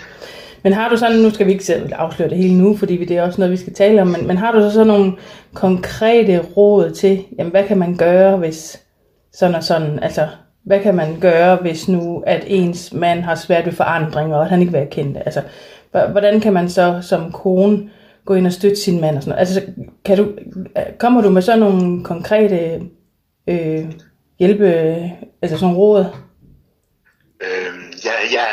Men har du sådan, nu skal vi ikke afsløre det hele nu, fordi det er også noget, vi skal tale om, men, men har du så sådan nogle konkrete råd til, jamen hvad kan man gøre, hvis sådan og sådan, altså hvad kan man gøre, hvis nu, at ens mand har svært ved forandring, og at han ikke vil erkende det? Altså, hvordan kan man så som kone gå ind og støtte sin mand og sådan noget? Altså, kan du, kommer du med sådan nogle konkrete øh, hjælpe, altså sådan råd? Øhm, jeg, jeg,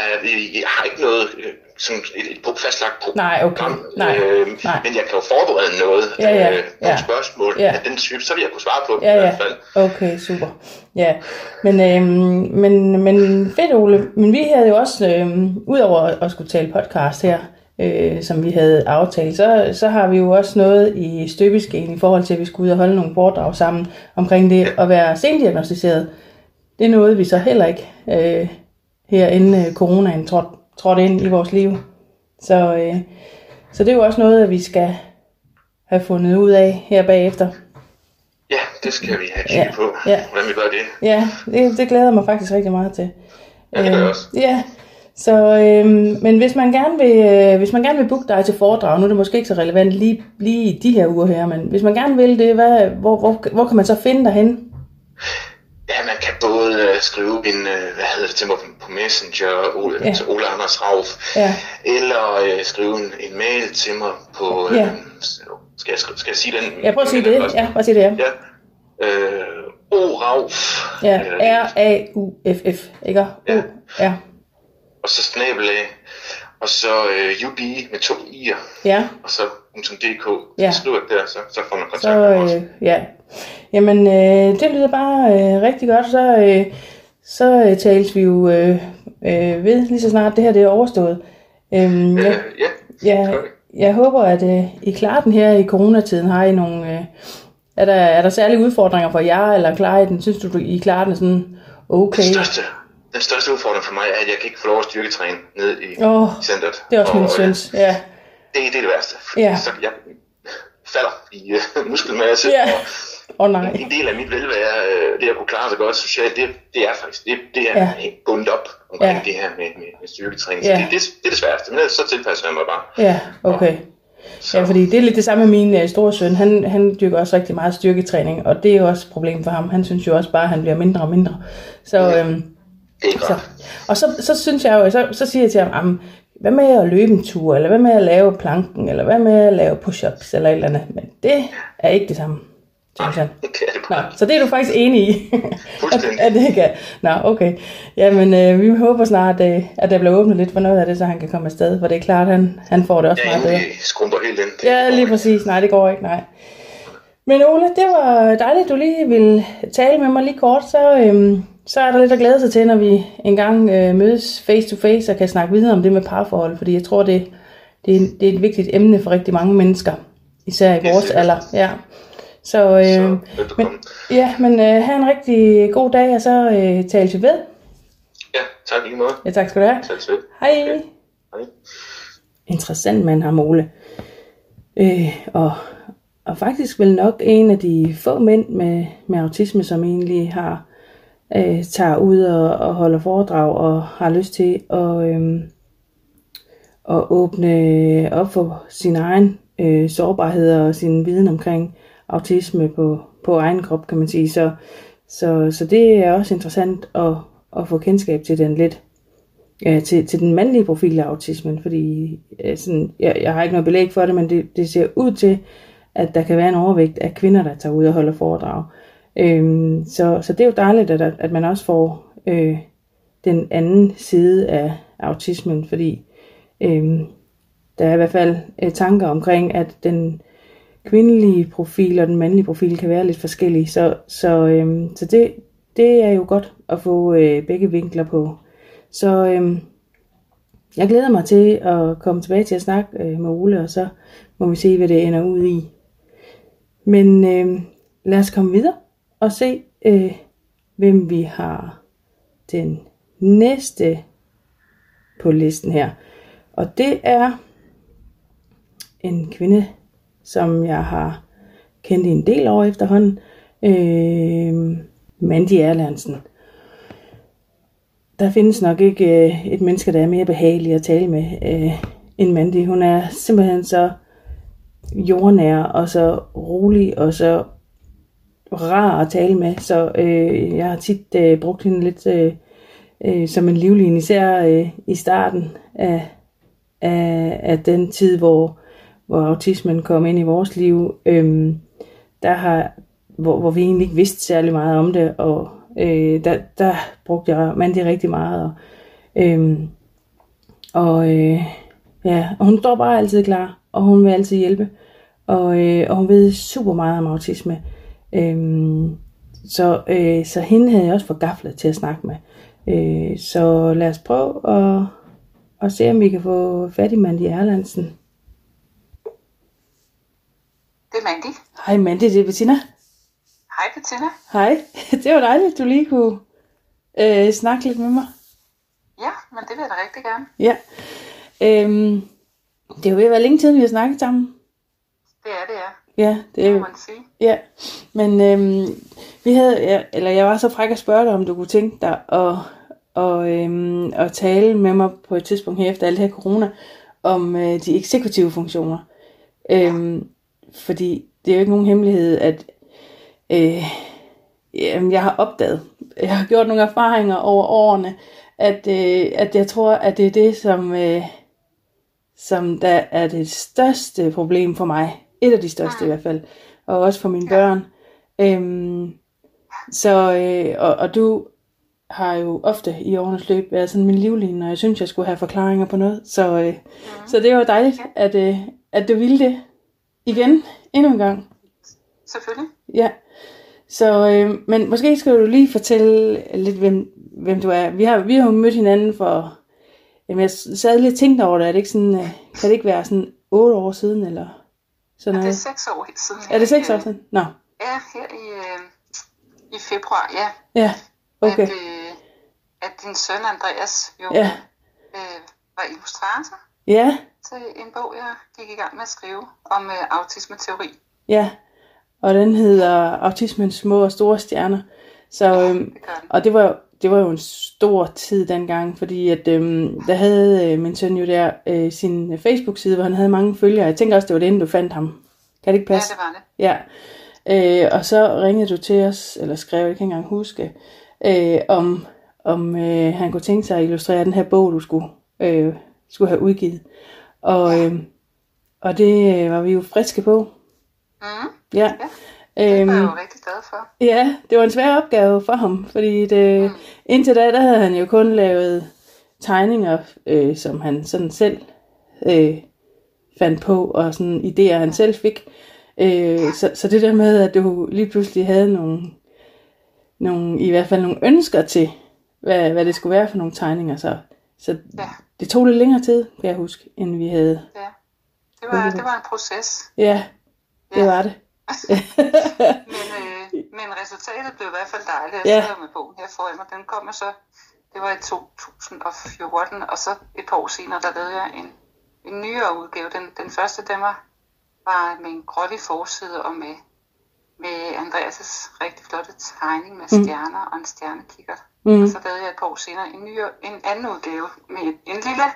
jeg har ikke noget øh, sådan et, et fastlagt program, Nej, okay. Nej, øhm, nej. men jeg kan jo forberede noget, Ja, ja, øh, nogle ja. spørgsmål Ja. af den type, så vil jeg kunne svare på det Ja, i ja. hvert fald. Okay, super. Ja, men, øhm, men, men fedt Ole, men vi havde jo også, øhm, udover at skulle tale podcast her, øh, som vi havde aftalt, så, så har vi jo også noget i støbeskeen i forhold til, at vi skulle ud og holde nogle foredrag sammen omkring det at være sendiagnostiseret. Det er noget, vi så heller ikke øh, her inden øh, coronaen trådte trådt ind i vores liv. Så, øh, så det er jo også noget, at vi skal have fundet ud af her bagefter. Ja, det skal vi have kigget Ja, på, ja. hvordan vi gør det. Ja, det, det glæder mig faktisk rigtig meget til. Ja, det gør jeg Øh, også. Ja, så, øh, men hvis man, gerne vil, øh, hvis man gerne vil booke dig til foredrag, nu er det måske ikke så relevant lige, lige i de her uger her, men hvis man gerne vil det, hvad, hvor, hvor, hvor kan man så finde dig henne? Ja, man kan både øh, skrive en, øh, hvad hedder det til mig på- Messenger, Ole, Ja. til Ole Anders Rauf, Ja. eller øh, skrive en, en mail til mig på, øh, Ja. skal, jeg, skal jeg sige den? Ja, prøv at sige det. Ja, bare sige det, ja. Ja. Øh, O. Rauf. Ja, det- R-A-U-F-F, ikke? Ja. O, ja. Og så snabelag, og så øh, UB med to i'er, Ja, og så .dk. Ja. Ja. Skriv det der, så, så får man kontakt så med os. øh, ja. Jamen, øh, det lyder bare øh, rigtig godt. Så, øh, så øh, tales vi jo øh, øh, ved lige så snart det her det er overstået. Øhm, Øh, *laughs* ja, ja, vi. jeg håber, at øh, I klarer den her i coronatiden. Har I nogle, øh, er, der, er der særlige udfordringer for jer, eller klarer I den? Synes du, I klarer den sådan okay? Den største, den største udfordring for mig er, at jeg kan ikke få lov at styrketræne ned i, i centret. Det er også Og, min øh, søns. Ja, Det, det er det værste. Ja. Så jeg falder i uh, muskelmasse. ja. Og oh, nej. en del af mit velvære, øh, det at kunne klare sig godt socialt, det, det er faktisk, det, det er Ja. ja. bundet op omkring Ja. ja. det her med, med, med styrketræning. Ja. Så det, det, det er det sværeste, men så tilpasser jeg mig bare. Ja, okay. Ja, fordi det er lidt det samme med min øh, store søn. Han, han dyrker også rigtig meget styrketræning, og det er jo også et problem for ham. Han synes jo også bare, at han bliver mindre og mindre. Så, øhm, Det er så, og så, så synes jeg jo, så, så siger jeg til ham, "Jamen, hvad med at løbe en tur, eller hvad med at lave planken, eller hvad med at lave push-ups, eller et eller andet. Men det er ikke det samme, synes er det Nå, så det er du faktisk enig i, *laughs* at, at det er. Nå, okay. Jamen, øh, vi håber snart, øh, at der bliver åbnet lidt for noget af det, så han kan komme afsted, for det er klart, at han, han får det også Ja, meget bedre. skrumper helt ind. Det Ja, lige præcis. Nej, det går ikke, nej. Men Ole, det var dejligt, du lige ville tale med mig lige kort. Så, øhm, så er der lidt at glæde sig til, når vi engang øh, mødes face to face og kan snakke videre om det med parforhold. Fordi jeg tror, det, det, er, det er et vigtigt emne for rigtig mange mennesker. Især i vores alder. Ja. Så, øh, Så, men, ja, men øh, have en rigtig god dag, og så øh, tales vi ved. Ja, tak lige måde. Ja, tak skal du have. Tak til. Hej. Okay. Hej. interessant mand ham Ole. Øh, og, og faktisk vel nok en af de få mænd med, med autisme, som egentlig har øh, tager ud og, og holder foredrag og har lyst til at, øh, at åbne op for sin egen øh, sårbarhed og sin viden omkring autisme på, på egen krop, kan man sige. Så, så, så det er også interessant at, at få kendskab til den lidt ja, til, til den mandlige profil af autismen, fordi øh, sådan, jeg, jeg har ikke noget belæg for det, men det, det ser ud til, at der kan være en overvægt af kvinder, der tager ud og holder foredrag. Øhm, så, så det er jo dejligt, at, at man også får øh, den anden side af autismen, fordi øhm, der er i hvert fald øh, tanker omkring, at den kvindelige profil og den mandlige profil kan være lidt forskellige. Så, så, øhm, så det, det er jo godt at få øh, begge vinkler på. Så øhm, jeg glæder mig til at komme tilbage til at snakke øh, med Ole, og så må vi se, hvad det ender ud i. Men øh, lad os komme videre og se, øh, hvem vi har den næste på listen her. Og det er en kvinde, som jeg har kendt i en del år efterhånden. Øh, Mandy Erlandsen. Der findes nok ikke øh, et menneske, der er mere behagelig at tale med øh, end Mandy. Hun er simpelthen så jordnær og så rolig og så rar at tale med. Så øh, jeg har tit øh, brugt hende lidt øh, øh, som en livlin, især øh, i starten af, af, af den tid, hvor, hvor autismen kom ind i vores liv. Øh, der har, hvor, hvor vi egentlig ikke vidste særlig meget om det, og øh, der, der brugte jeg Mandy rigtig meget. Og, øh, og øh, ja, og hun står bare altid klar, og hun vil altid hjælpe. Og, øh, og hun ved super meget om autisme. Øhm, så, øh, så hende havde jeg også fået gaflet til at snakke med. Øh, så lad os prøve at, at se, om vi kan få fat i Mandy Erlandsen. Det er Mandy. Hej Mandy, det er Bettina. Hej Bettina. Hej, *laughs* det var dejligt, du lige kunne øh, snakke lidt med mig. Ja, vil jeg da rigtig gerne. Ja. Øhm, det er jo ved at være længe siden, vi har snakket sammen. Det er det, ja. Ja, det er jo. man sige. Ja, men øhm, vi havde, ja, eller jeg var så fræk at spørge dig, om du kunne tænke dig at, og, øhm, at tale med mig på et tidspunkt her efter alt det her corona, om øh, de eksekutive funktioner. Øhm, fordi det er jo ikke nogen hemmelighed, at øh, jamen, jeg har opdaget, jeg har gjort nogle erfaringer over årene, at, øh, at jeg tror, at det er det, som, øh, som der er det største problem for mig. Et af de største i hvert fald. Og også for mine børn. Øhm, så, øh, og, og du har jo ofte i årenes løb været sådan min livline, og jeg synes, jeg skulle have forklaringer på noget. Så, øh, så det var dejligt, at, øh, at du ville det igen, endnu en gang. Selvfølgelig. Ja. Så, øh, men måske skal du lige fortælle lidt, hvem, hvem du er. Vi har, vi har jo mødt hinanden for... Jamen, jeg sad lige og tænkte over det. Er det ikke sådan, øh, kan det ikke være sådan otte år siden, eller sådan Det er seks år siden. Er det seks år siden? Nå, Ja, her i, øh, i februar, ja. ja, okay. At, øh, at din søn Andreas jo Ja. øh, var illustrator Ja, til en bog, jeg gik i gang med at skrive om øh, autismeteori. ja. Og den hedder Autismens små og store stjerner. Så, øhm, Det gør den. og det var, jo- det var jo en stor tid dengang, fordi at, øhm, der havde øh, min søn jo der øh, sin Facebook-side, hvor han havde mange følgere. Jeg tænker også, det var det, inden du fandt ham. Kan det ikke Ja, passe? det var det. Ja. Øh, og så ringede du til os, eller skrev, jeg kan ikke engang huske, øh, om, om øh, han kunne tænke sig at illustrere den her bog, du skulle, øh, skulle have udgivet. Og, øh, og det øh, var vi jo friske på. Mm, Ja. Det var jeg Øhm, jo rigtig glad for. ja, det var en svær opgave for ham, fordi det, indtil da, der havde han jo kun lavet tegninger, øh, som han sådan selv øh, fandt på, og sådan idéer, han selv fik. Øh, så, så det der med, at du lige pludselig havde nogle, nogle, i hvert fald nogle ønsker til, hvad, hvad det skulle være for nogle tegninger, så, så Ja. det tog lidt længere tid, kan jeg huske, end vi havde. Ja. Det var, det var en proces. Ja, det Ja. var det. *laughs* Men, øh, men resultatet blev i hvert fald dejligt. Jeg sidder med bogen her foran mig. Den kom så, det var i 2014, og så et par år senere, der lavede jeg en, en nyere udgave. Den, den første, den var, var med en grålig forside og med, med Andreas' rigtig flotte tegning med stjerner og en stjernekikkert. Mm. Og så lavede jeg et par år senere en, ny, en anden udgave med en, en lille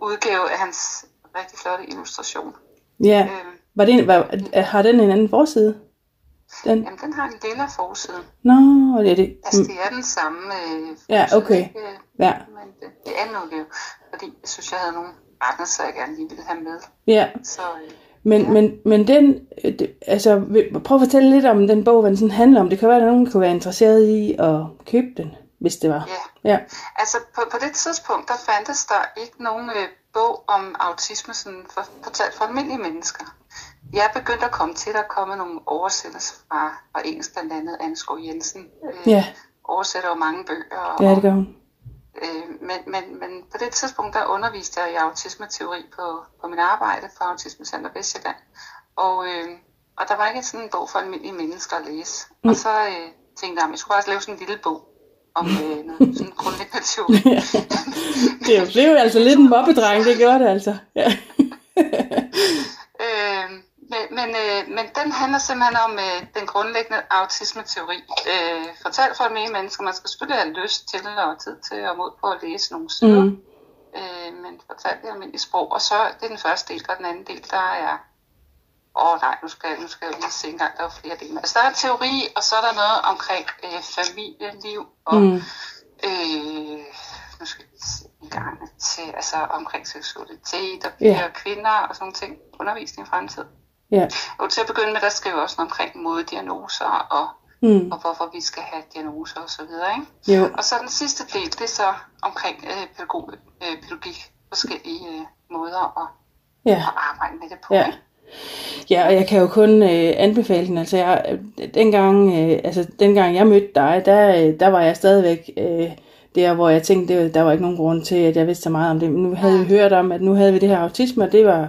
udgave af hans rigtig flotte illustration. Ja, Øh, var det, en- var, har den en anden forside? Den? jamen, den har en lille forside. Nå, det er det. Altså, det er den samme øh, Mm. Ja, forside, okay. ikke? Øh, Ja, Men det, det er nu det fordi jeg synes, jeg havde nogle rettelser, jeg gerne lige ville have med. ja. Så øh, Men, men, men den, øh, det, altså, prøv at fortælle lidt om den bog, hvad den sådan handler om. Det kan være, at nogen kunne være interesseret i at købe den, hvis det var. ja, Ja, altså på, på det tidspunkt, der fandtes der ikke nogen øh, bog om autisme sådan for, fortalt for almindelige mennesker. Jeg er begyndt at komme til, at der er kommet nogle oversættelser fra, fra engelsk, blandt andet Anskov Jensen. Øh, ja, Oversætter jo mange bøger. Og, ja det gør hun. Øh, men, men, men på det tidspunkt, der underviste jeg i autismeteori på, på mit arbejde for Autisme Center Vestjylland. Og, øh, og der var ikke sådan en bog for almindelige mennesker at læse. Mm. Og så øh, tænkte jeg, at jeg skulle også lave sådan en lille bog om øh, *laughs* noget sådan grundlæggende teori. Det blev altså lidt en mobbedreng, det gjorde det altså. Ja. *laughs* øh, men, men, øh, men den handler simpelthen om øh, den grundlæggende autismeteori. Øh, fortalt for almindelige mennesker. Man skal selvfølgelig have lyst til og tid til og mod på at læse nogle sider. Mm. øh, men fortalt i almindeligt sprog. Og så det er den første del, og den anden del, der er... Åh oh, nej, nu skal, nu skal jeg lige se en gang, der er flere dele. Altså der er teori, og så er der noget omkring øh, familieliv, og Mm. øh, nu skal jeg se en gang til, altså omkring seksualitet og piger og kvinder og sådan nogle ting. Undervisning i fremtid. Ja. Og til at begynde med, der skriver jeg også noget omkring moddiagnoser og, Mm. og hvorfor vi skal have diagnoser og så videre. Ikke? Jo. Og så den sidste del, det er så omkring øh, pædagog, øh, pædagogik, forskellige øh, måder at, Ja. at arbejde med det på. Ja. ikke? Ja, og jeg kan jo kun øh, anbefale den. Altså, jeg, dengang, øh, altså, dengang jeg mødte dig, der, øh, der var jeg stadigvæk øh, der, hvor jeg tænkte, det, der var ikke nogen grund til, at jeg vidste så meget om det. Men nu havde vi hørt om, at nu havde vi det her autisme, og det var,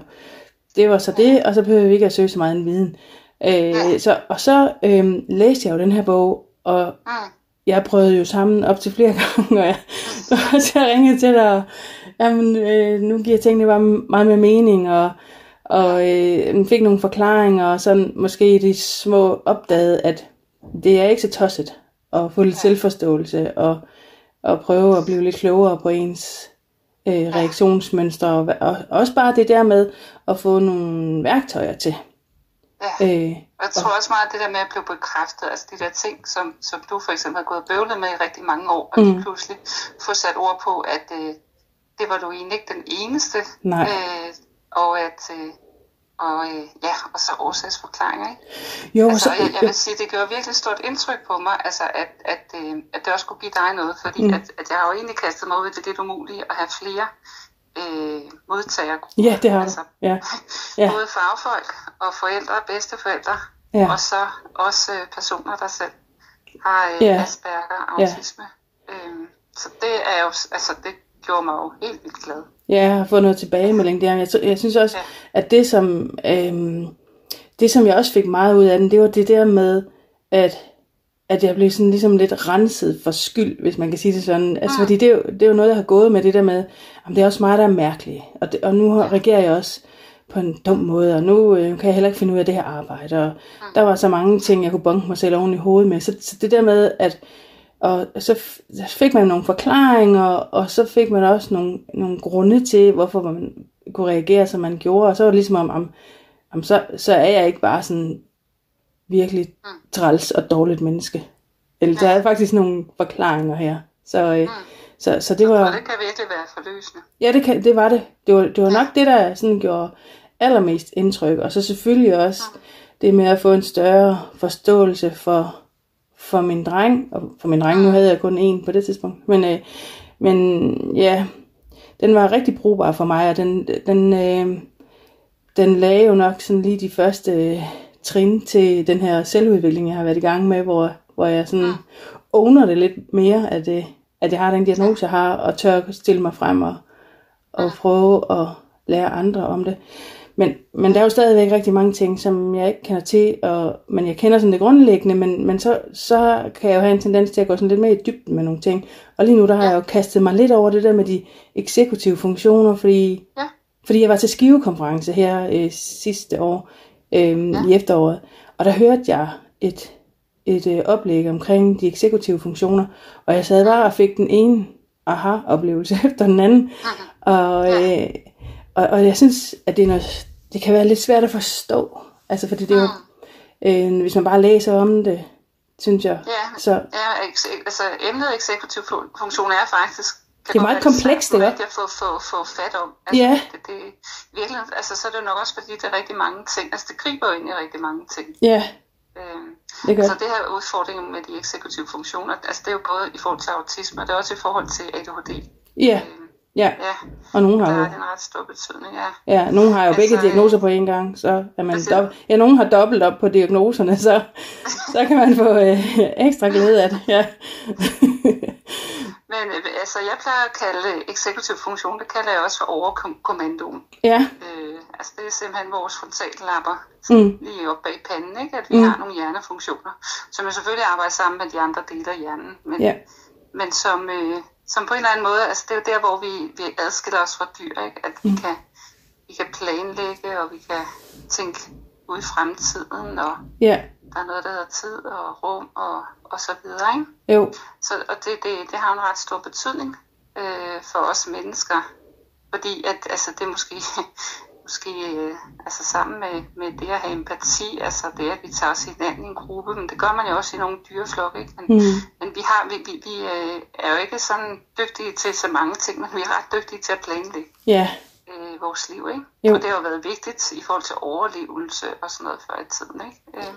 det var så det, og så behøvede vi ikke at søge så meget en viden. Øh, så, og så øh, læste jeg jo den her bog, og, jeg prøvede jo sammen op til flere *laughs* gange, og jeg, så jeg ringede til dig, og jamen, øh, nu giver tingene bare meget mere mening, og, og øh, fik nogle forklaringer, og sådan måske de små opdagede, at det er ikke så tosset at få lidt selvforståelse, og, og prøve at blive lidt klogere på ens øh, reaktionsmønstre, og, og også bare det der med at få nogle værktøjer til. Ja. Øh, jeg tror også meget, at det der med at blive bekræftet, altså de der ting, som, som du for eksempel har gået og bøvlet med i rigtig mange år, og mm. pludselig få sat ord på, at øh, det var du egentlig ikke den eneste, Nej. Øh, og at øh, og øh, ja, og så årsagsforklaringer, ikke? Jo, altså, så, jeg, jeg vil sige, det gør virkelig stort indtryk på mig, altså at, at, øh, at det også kunne give dig noget, fordi mm. at, at jeg har jo egentlig kastet mig ud i det lidt umulige at have flere øh, modtagere. Ja, det har altså. Ja. ja. Både fagfolk og forældre og bedsteforældre, ja. og så også øh, personer, der selv har øh, ja. Asperger og autisme. Ja. Øh, så det er jo, altså det gjorde mig jo helt vildt glad. Ja, at få noget tilbagemelding der. Jeg, jeg synes også, ja. at det som, øhm, det som jeg også fik meget ud af den, det var det der med, at at jeg blev sådan ligesom lidt renset for skyld, hvis man kan sige det sådan. Altså, ja. fordi det er, jo, det er jo noget, jeg har gået med, det der med, at det er også mig, der er mærkelig. Og, det, og nu reagerer jeg også på en dum måde, og nu øh, kan jeg heller ikke finde ud af det her arbejde. Og ja. der var så mange ting, jeg kunne bunke mig selv oven i hovedet med. Så, så det der med, at og så fik man nogle forklaringer, og så fik man også nogle, nogle grunde til, hvorfor man kunne reagere, som man gjorde. Og så var det ligesom om, om, om så, så er jeg ikke bare sådan virkelig mm. træls og dårligt menneske. Eller der er faktisk nogle forklaringer her. Så, øh, mm. så, så det var... Og det kan virkelig være forløsende. Ja, det, kan, det var det. Det var, det var nok det, der sådan gjorde allermest indtryk. Og så selvfølgelig også mm. det med at få en større forståelse for, for min dreng. Og for min dreng, nu havde jeg kun en på det tidspunkt. Men, øh, men ja, den var rigtig brugbar for mig, og den, den, øh, den lagde jo nok sådan lige de første trin til den her selvudvikling, jeg har været i gang med, hvor, hvor jeg sådan mm. owner det lidt mere, at, det, at jeg har den diagnose, jeg har, og tør stille mig frem og, og prøve at lære andre om det. Men, men der er jo stadigvæk rigtig mange ting, som jeg ikke kender til, og, men jeg kender sådan det grundlæggende, men, men så, så kan jeg jo have en tendens til at gå sådan lidt mere i dybden med nogle ting. Og lige nu, der har jeg jo kastet mig lidt over det der med de eksekutive funktioner, fordi, ja. fordi jeg var til skivekonference her øh, sidste år, øh, ja. i efteråret, og der hørte jeg et, et øh, oplæg omkring de eksekutive funktioner, og jeg sad bare og fik den ene aha-oplevelse *laughs* efter den anden, og, øh, og, og jeg synes, at det, er noget, det kan være lidt svært at forstå, altså fordi det er jo, øh, hvis man bare læser om det, synes jeg. Ja, så, ja altså emnet eksekutiv funktion er faktisk det er meget komplekst, det er at få, få, få fat om. Altså, ja. Det, det, virkelig, altså, så er det nok også, fordi det er rigtig mange ting. Altså, det griber jo ind i rigtig mange ting. Ja, øhm, det gør Altså, det her udfordring med de eksekutive funktioner, altså, det er jo både i forhold til autisme, og det er også i forhold til ADHD. Ja, øhm, ja. ja. Og nogen har jo... er en ret stor betydning, ja. Ja, nogen har jo altså, begge diagnoser på en gang, så er man dobbelt, ja, nogen har dobbelt op på diagnoserne, så, *laughs* så kan man få øh, ekstra glæde af det, ja. *laughs* Men øh, altså, jeg plejer at kalde eksekutiv funktion, det kalder jeg også for overkommandoen. Ja. Øh, altså, det er simpelthen vores frontallapper, mm. lige op bag panden, ikke? at vi mm. har nogle hjernefunktioner, som jo selvfølgelig arbejder sammen med de andre dele af hjernen, men, ja. men som, øh, som på en eller anden måde, altså det er jo der, hvor vi, vi adskiller os fra dyr, ikke? at vi, mm. kan, vi kan planlægge, og vi kan tænke ud i fremtiden, og ja der er noget, der hedder tid og rum og, og så videre. Ikke? Jo. Så, og det, det, det har en ret stor betydning øh, for os mennesker, fordi at, altså, det er måske, *laughs* måske øh, altså sammen med, med det at have empati, altså det at vi tager os hinanden i en gruppe, men det gør man jo også i nogle dyreflokke, ikke? Men, mm. men vi, har, vi, vi, vi øh, er jo ikke sådan dygtige til så mange ting, men vi er ret dygtige til at planlægge. Ja, øh, vores liv, ikke? Jo. Og det har jo været vigtigt i forhold til overlevelse og sådan noget før i tiden, ikke? Øh.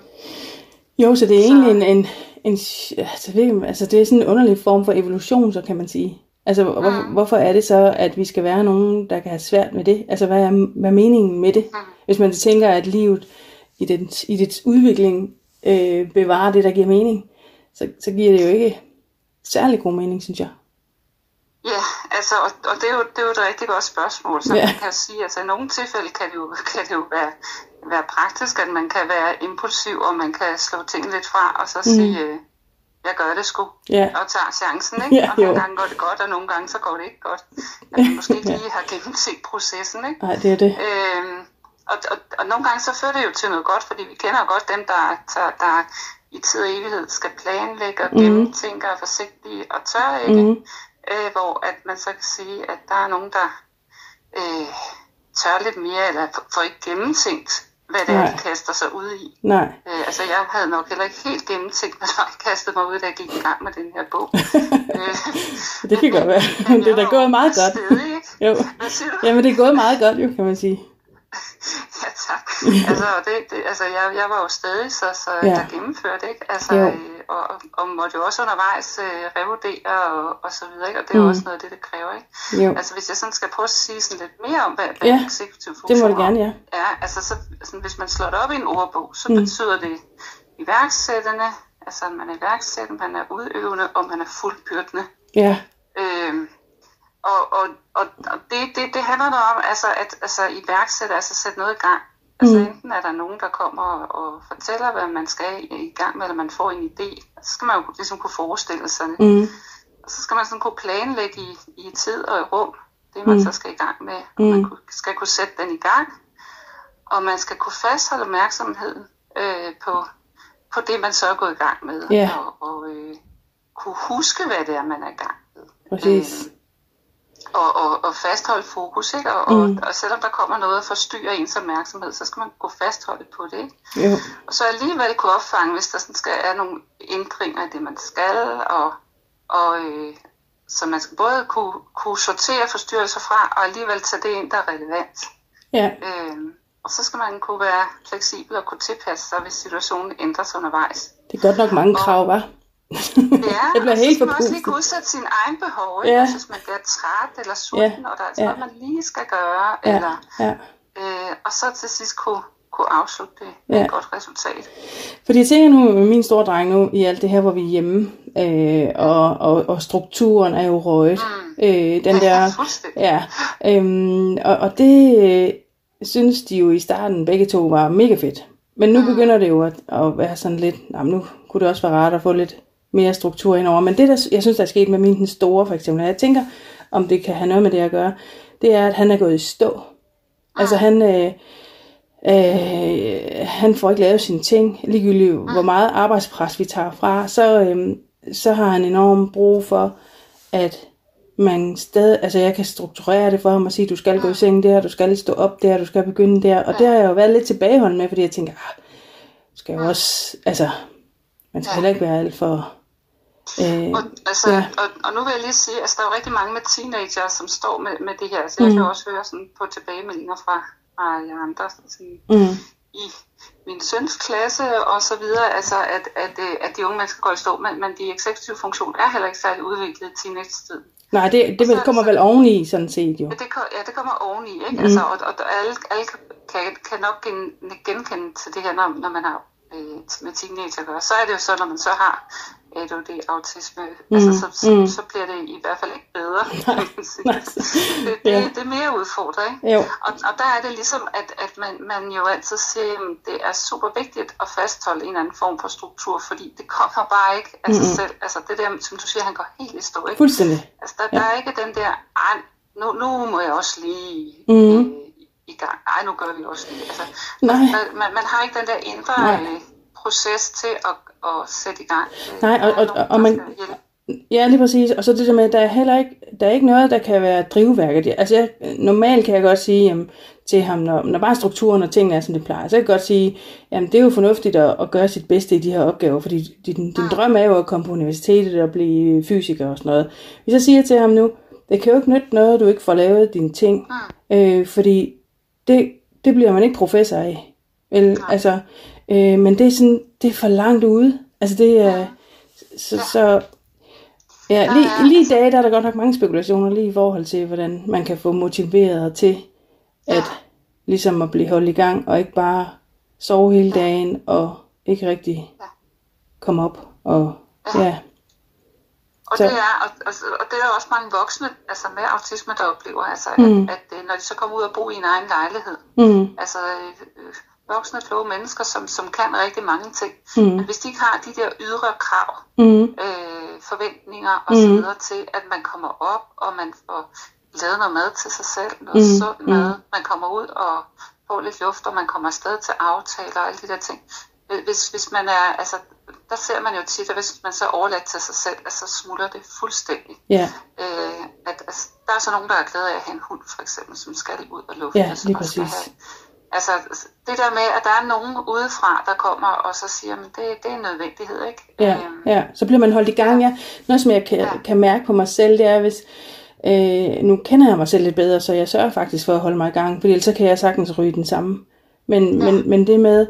Jo, så det er så... egentlig en, en, en altså, det, altså det er sådan en underlig form for evolution, så kan man sige. Altså, hvor, mm. hvorfor er det så, at vi skal være nogen, der kan have svært med det? Altså, hvad er, hvad er meningen med det? Mm. Hvis man tænker, at livet i, den, i dets udvikling øh, bevarer det, der giver mening, så, så giver det jo ikke særlig god mening, synes jeg. Ja, altså, og, og det, er jo, det er jo et rigtig godt spørgsmål, så ja. man kan sige, altså i nogle tilfælde kan det jo, *laughs* kan det jo være, være praktisk, at man kan være impulsiv, og man kan slå ting lidt fra, og så mm. sige, øh, jeg gør det sgu, Ja. og tager chancen, ikke? Ja, og nogle jo. gange går det godt, og nogle gange så går det ikke godt. At man måske ikke *laughs* lige har gennemset processen, ikke? Nej, det er det. Øhm, og, og, og nogle gange så fører det jo til noget godt, fordi vi kender jo godt dem, der, der, der i tid og evighed skal planlægge og gennemtænke og forsigtige og tør ikke. Mhm. Øh, hvor at man så kan sige, at der er nogen, der øh, tør lidt mere, eller får- ikke gennemtænkt, hvad det er, Nej. de kaster sig ud i. Nej. Øh, altså jeg havde nok heller ikke helt gennemtænkt, hvad jeg kastede mig ud, da jeg gik i gang med den her bog. *laughs* øh, Det kan godt være. men Det er da gået meget godt. Stedig, ikke? Jo. Hvad siger du? Jamen, det er gået meget godt, jo, kan man sige. Ja, altså, og det, det, altså jeg, jeg var jo stadig så, så Ja. ja. der gennemførte, ikke? Altså, Jo. øh, og, og, og måtte jo også undervejs øh, revurdere og, og så videre, ikke? Og det er Mm. også noget af det, det kræver, ikke? Jo. Altså, hvis jeg sådan skal prøve at sige sådan lidt mere om, hvad, hvad Ja, en executive Det må funktion du gerne, ja. er, altså, så, sådan, hvis man slår det op i en ordbog, så Mm. betyder det iværksættende, altså man er iværksættende, man er udøvende, og man er fuldbyrdende. Ja. Øhm, og og, og, og det, det, det handler da om altså, at altså, iværksætte, altså sætte noget i gang. Altså Mm. enten er der nogen, der kommer og, og fortæller, hvad man skal i, gang med, eller man får en idé. Så skal man jo ligesom kunne forestille sig det. Mm. Og så skal man sådan kunne planlægge i, i tid og i rum, det man Mm. så skal i gang med. Og Mm. man skal kunne sætte den i gang. Og man skal kunne fastholde opmærksomheden øh, på, på det, man så er gået i gang med. Ja. Og, og øh, kunne huske, hvad det er, man er i gang med. Præcis. Øh, og, og, og fastholde fokus, ikke? Og, Mm. og, og selvom der kommer noget og forstyrrer ens opmærksomhed, så skal man kunne fastholde på det, ikke? Jo. Og så alligevel kunne opfange, hvis der sådan skal er nogle ændringer i det, man skal, og, og øh, så man skal både kunne, kunne sortere forstyrrelser fra, og alligevel tage det ind, der er relevant. Ja. Øh, og så skal man kunne være fleksibel og kunne tilpasse sig, hvis situationen ændrer sig undervejs. Det er godt nok mange krav, var. Ja, *laughs* Jeg bliver helt så skal man også lige udsætte sine egne behov, ikke? Ja. Ja. hvis man bliver træt eller sulten, ja. og der er altså Ja. noget, man lige skal gøre, Ja. eller, Ja. øh, og så til sidst kunne, kunne afslutte det med Ja. et godt resultat. Fordi jeg tænker nu med min store dreng nu, i alt det her, hvor vi er hjemme, øh, og, og, og strukturen er jo røget. Mm. Øh, den der, ja, øhm, og, og det øh, synes de jo i starten begge to var mega fedt. Men nu begynder det jo at, at være sådan lidt, jamen nu kunne det også være rart at få lidt mere struktur indover. Men det, der, jeg synes, der er sket med min den store for eksempel, og jeg tænker, om det kan have noget med det at gøre, det er, at han er gået i stå. Altså han, øh, øh, han får ikke lavet sine ting, ligegyldigt hvor meget arbejdspres vi tager fra, så, øh, så har han enormt brug for, at man stadig, altså jeg kan strukturere det for ham og sige, du skal gå i seng der, du skal stå op der, du skal begynde der, og det har jeg jo været lidt tilbageholdende med, fordi jeg tænker, ah, skal jo også, altså, man skal Ja. heller ikke være alt for, øh, Og, altså, Ja. og, og nu vil jeg lige sige, altså der er jo rigtig mange med teenager, som står med, med det her. Så jeg Mm. kan jo også høre sådan på tilbagemeldinger fra, fra jer andre, sådan, mm, i min søns klasse og så videre, altså at, at, øh, at de unge mennesker går i stå, men, men de eksekutive funktioner er heller ikke særlig udviklet i teenage-tid. nej, det, det vel, kommer vel oveni, sådan set jo. Ja, det, ja, det kommer oveni, ikke? Mm. Altså, og, og alle, alle kan, kan, kan nok gen, genkende til det her, når, når man har øh, med teenager at gøre. Så er det jo så, når man så har ADHD, autisme, mm. altså, så, så, mm. mm. så bliver det i hvert fald ikke bedre. *laughs* man sige. *laughs* nej. det, det, Ja. det er mere udfordret, ikke? Jo, Og, og der er det ligesom, at, at man, man jo altid siger, at det er super vigtigt at fastholde en eller anden form for struktur, fordi det kommer bare ikke af sig Mm-mm. selv. Altså det der, som du siger, han går helt i stå, ikke? fuldstændig. Altså, der, ja. der er ikke den der, nu, nu må jeg også lige Mhm. øh, i gang. Ej, nu gør vi også lige. Altså, Nej. der, man, man har ikke den der indre Nej. øh, proces til at, at sætte i gang. Nej, og- og- og der man-. Ja, lige præcis. Og så det der med, at der er heller ikke, der er ikke noget, der kan være drivværket. Altså, jeg, normalt kan jeg godt sige jamen, til ham, når, når bare strukturen og tingene er, som det plejer, så kan jeg godt sige, jamen, det er jo fornuftigt at, at gøre sit bedste i de her opgaver, fordi din, din drøm er jo at komme på universitetet og blive fysiker og sådan noget. Hvis jeg siger til ham nu, det kan jo ikke nytte noget, at du ikke får lavet dine ting, øh, fordi det, det bliver man ikke professor af. Vel, altså, øh, men det er sådan, det er for langt ude. Altså, det er, så, så Ja, lige, ja, lige i dag der er der godt nok mange spekulationer lige i forhold til, hvordan man kan få motiveret til at ligesom at blive holdt i gang, og ikke bare sove hele dagen, og ikke rigtig Ja. komme op. Og ja, Og Så- det, er, og, og, og det er også mange voksne altså med autisme, der oplever, altså, Mm. at, at, øh, når de så kommer ud og bor i en egen lejlighed, mm, altså øh, øh, voksne, kloge mennesker, som, som kan rigtig mange ting. Mm. Men hvis de ikke har de der ydre krav, Mm. øh, forventninger og Mm. så videre til, at man kommer op, og man får lavet noget mad til sig selv, noget Mm. sund mad, man kommer ud og får lidt luft, og man kommer afsted til aftaler og alle de der ting. Øh, Hvis, hvis man er, altså, der ser man jo tit, at hvis man så er overladt til sig selv, at så smuldrer det fuldstændig. Ja, Øh, at, altså, der er så nogen, der er glade af at have en hund, for eksempel, som skal ud og lufte. Lige og skal. Have, altså, det der med, at der er nogen udefra, der kommer og så siger, at det, det er en nødvendighed, ikke? ja, Øhm, ja. Så bliver man holdt i gang, ja. Noget, som jeg kan, Ja. kan mærke på mig selv, det er, hvis... Øh, nu kender jeg mig selv lidt bedre, så jeg sørger faktisk for at holde mig i gang, for ellers så kan jeg sagtens ryge den samme. Men, ja. men, men det med,